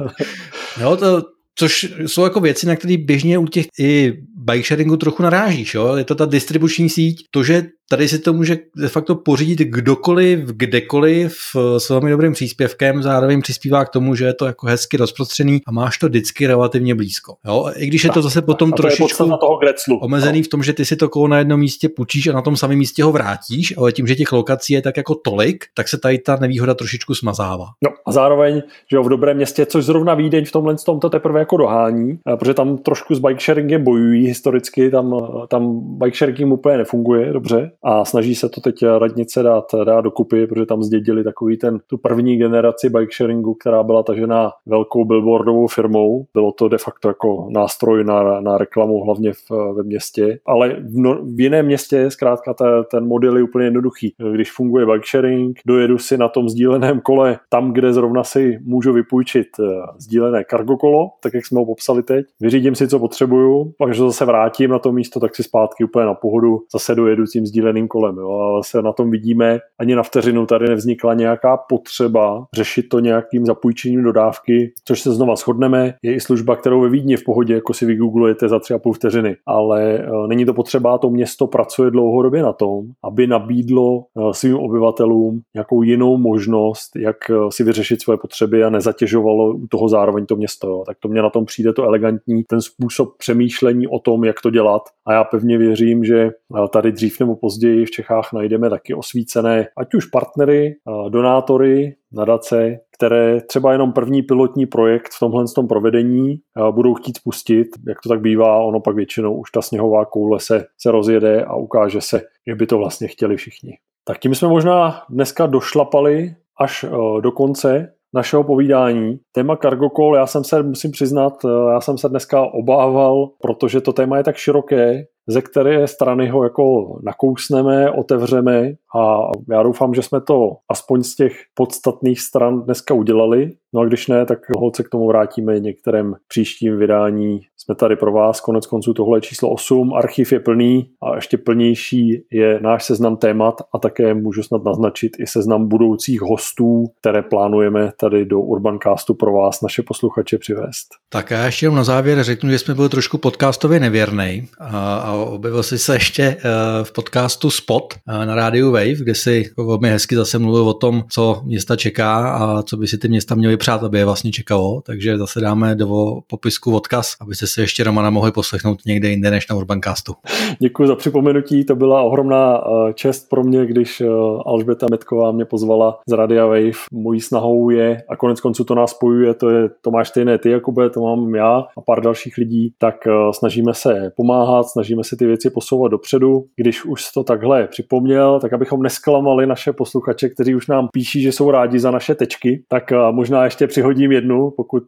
*laughs* jo, to, Což jsou jako věci, na které běžně u těch i bike sharingu trochu narážíš. Jo? Je to ta distribuční síť, to, že tady si to může de facto pořídit kdokoliv, kdekoliv s velmi dobrým příspěvkem, zároveň přispívá k tomu, že je to jako hezky rozprostřený a máš to vždycky relativně blízko. Jo? I když je to zase potom to trošičku toho Greclu. omezený no. v tom, že ty si to kolo na jednom místě půjčíš a na tom samém místě ho vrátíš, ale tím, že těch lokací je tak jako tolik, tak se tady ta nevýhoda trošičku smazává. No a zároveň, že jo, v dobrém městě, což zrovna Vídeň v tomhle tom to teprve jako dohání, protože tam trošku s bike sharingem bojují historicky, tam, tam bike sharingem úplně nefunguje dobře, a snaží se to teď radnice dát, dát dokupy, protože tam zdědili takový ten, tu první generaci bike sharingu, která byla tažená velkou billboardovou firmou. Bylo to de facto jako nástroj na, na reklamu, hlavně v, ve městě, ale v, no, v jiném městě zkrátka ta, ten model je úplně jednoduchý. Když funguje bike sharing, dojedu si na tom sdíleném kole tam, kde zrovna si můžu vypůjčit eh, sdílené cargo kolo, tak jak jsme ho popsali teď, vyřídím si, co potřebuju, pak, že zase vrátím na to místo, tak si zpátky úplně na pohodu zase dojedu tím sdíleným kolem. Jo. Ale se na tom vidíme, ani na vteřinu tady nevznikla nějaká potřeba řešit to nějakým zapůjčením dodávky, což se znova shodneme. Je i služba, kterou ve Vídni v pohodě, jako si vygooglujete za tři a půl vteřiny. Ale uh, není to potřeba, to město pracuje dlouhodobě na tom, aby nabídlo uh, svým obyvatelům nějakou jinou možnost, jak uh, si vyřešit svoje potřeby a nezatěžovalo u toho zároveň to město. Jo. Tak to mě na tom přijde to elegantní, ten způsob přemýšlení o tom, jak to dělat. A já pevně věřím, že tady dřív nebo později v Čechách najdeme taky osvícené, ať už partnery, donátory, nadace, které třeba jenom první pilotní projekt v tomhle tom provedení budou chtít spustit. Jak to tak bývá, ono pak většinou už ta sněhová koule se, se rozjede a ukáže se, že by to vlastně chtěli všichni. Tak tím jsme možná dneska došlapali až do konce našeho povídání. Téma cargo call, já jsem se, musím přiznat, já jsem se dneska obával, protože to téma je tak široké, ze které strany ho jako nakousneme, otevřeme a já doufám, že jsme to aspoň z těch podstatných stran dneska udělali. No a když ne, tak holce k tomu vrátíme některém příštím vydání. Jsme tady pro vás, konec konců tohle je číslo 8, archiv je plný a ještě plnější je náš seznam témat a také můžu snad naznačit i seznam budoucích hostů, které plánujeme tady do Urbancastu pro vás, naše posluchače, přivést. Tak já ještě na závěr řeknu, že jsme byli trošku podcastově nevěrný a, objevil jsi se ještě eh, v podcastu Spot eh, na rádiu Wave, kde si velmi hezky zase mluvil o tom, co města čeká a co by si ty města měly přát, aby je vlastně čekalo. Takže zase dáme do popisku odkaz, abyste se ještě Romana mohli poslechnout někde jinde než na Urbancastu. Děkuji za připomenutí, to byla ohromná eh, čest pro mě, když Alžbeta Metková mě pozvala z Radia Wave. Mojí snahou je, a konec konců to nás spojuje, to je Tomáš Stejné, ty Jakube, to mám já a pár dalších lidí, tak snažíme se pomáhat, snažíme se ty věci posouvat dopředu. Když už to takhle připomněl, tak abychom nesklamali naše posluchače, kteří už nám píší, že jsou rádi za naše tečky, tak možná ještě přihodím jednu, pokud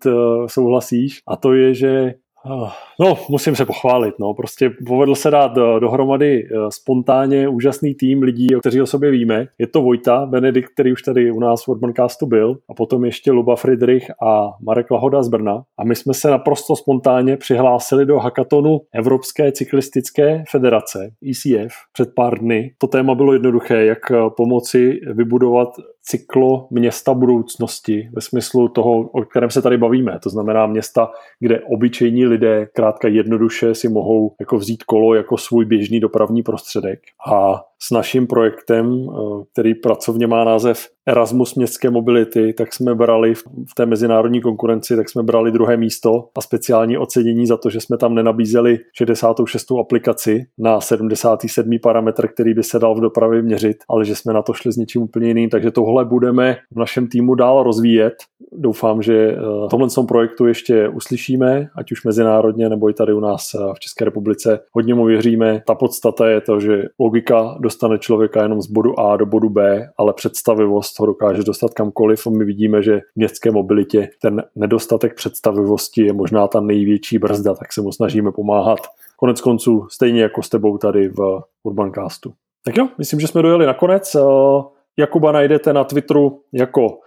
souhlasíš. A to je, že no, musím se pochválit, no, prostě povedl se dát eh, dohromady eh, spontánně úžasný tým lidí, o kteří o sobě víme. Je to Vojta, Benedikt, který už tady u nás v Urbancastu byl, a potom ještě Luba Friedrich a Marek Lahoda z Brna. A my jsme se naprosto spontánně přihlásili do hakatonu Evropské cyklistické federace, ECF, před pár dny. To téma bylo jednoduché, jak eh, pomoci vybudovat cyklo města budoucnosti ve smyslu toho, o kterém se tady bavíme. To znamená města, kde obyčejní lidé krátka jednoduše si mohou jako vzít kolo jako svůj běžný dopravní prostředek. A s naším projektem, eh, který pracovně má název Erasmus městské mobility, tak jsme brali v té mezinárodní konkurenci, tak jsme brali druhé místo a speciální ocenění za to, že jsme tam nenabízeli 66. aplikaci na 77. parametr, který by se dal v dopravě měřit, ale že jsme na to šli s něčím úplně jiným, takže tohle budeme v našem týmu dál rozvíjet. Doufám, že eh, v tomhle projektu ještě uslyšíme, ať už mezinárodně nebo i tady u nás eh, v České republice. Hodně mu věříme. Ta podstata je to, že logika dostane člověka jenom z bodu A do bodu B, ale představivost ho dokáže dostat kamkoliv. My vidíme, že v městské mobilitě ten nedostatek představivosti je možná ta největší brzda, tak se mu snažíme pomáhat. Konec konců stejně jako s tebou tady v Urbancastu. Tak jo, myslím, že jsme dojeli nakonec. Eh, Jakuba najdete na Twitteru jako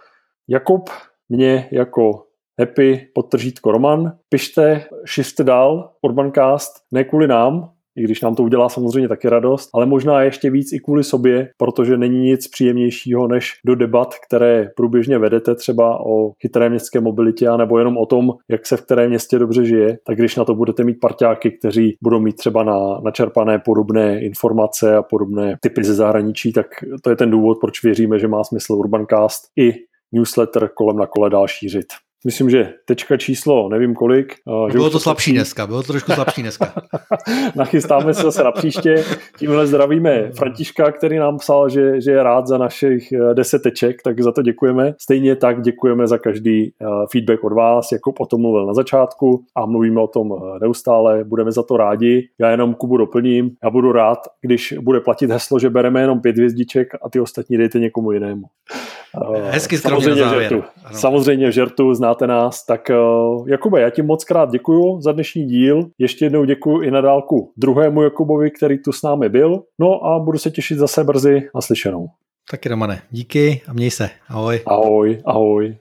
Jakub, mě jako Happy podtržítko Roman. Pište, šiřte dál Urbancast, ne kvůli nám, i když nám to udělá samozřejmě taky radost, ale možná ještě víc i kvůli sobě, protože není nic příjemnějšího než do debat, které průběžně vedete třeba o chytré městské mobilitě, nebo jenom o tom, jak se v kterém městě dobře žije, tak když na to budete mít parťáky, kteří budou mít třeba na načerpané podobné informace a podobné typy ze zahraničí, tak to je ten důvod, proč věříme, že má smysl Urbancast i newsletter kolem na kole dál šířit. Myslím, že tečka číslo, nevím kolik. Že bylo to slabší dneska, bylo to trošku slabší dneska. *laughs* Nachystáme se zase na příště. Tímhle zdravíme Františka, který nám psal, že, že je rád za našich deset teček, tak za to děkujeme. Stejně tak děkujeme za každý feedback od vás, jako o tom mluvil na začátku a mluvíme o tom neustále, budeme za to rádi. Já jenom Kubu doplním, já budu rád, když bude platit heslo, že bereme jenom pět hvězdiček a ty ostatní dejte někomu jinému. Hezky samozřejmě v žertu. Samozřejmě v žertu, znáte nás. Tak Jakube, já ti moc krát děkuju za dnešní díl. Ještě jednou děkuju i na dálku druhému Jakubovi, který tu s námi byl. No a budu se těšit zase brzy naslyšenou. Taky Romane, díky a měj se. Ahoj. Ahoj, ahoj.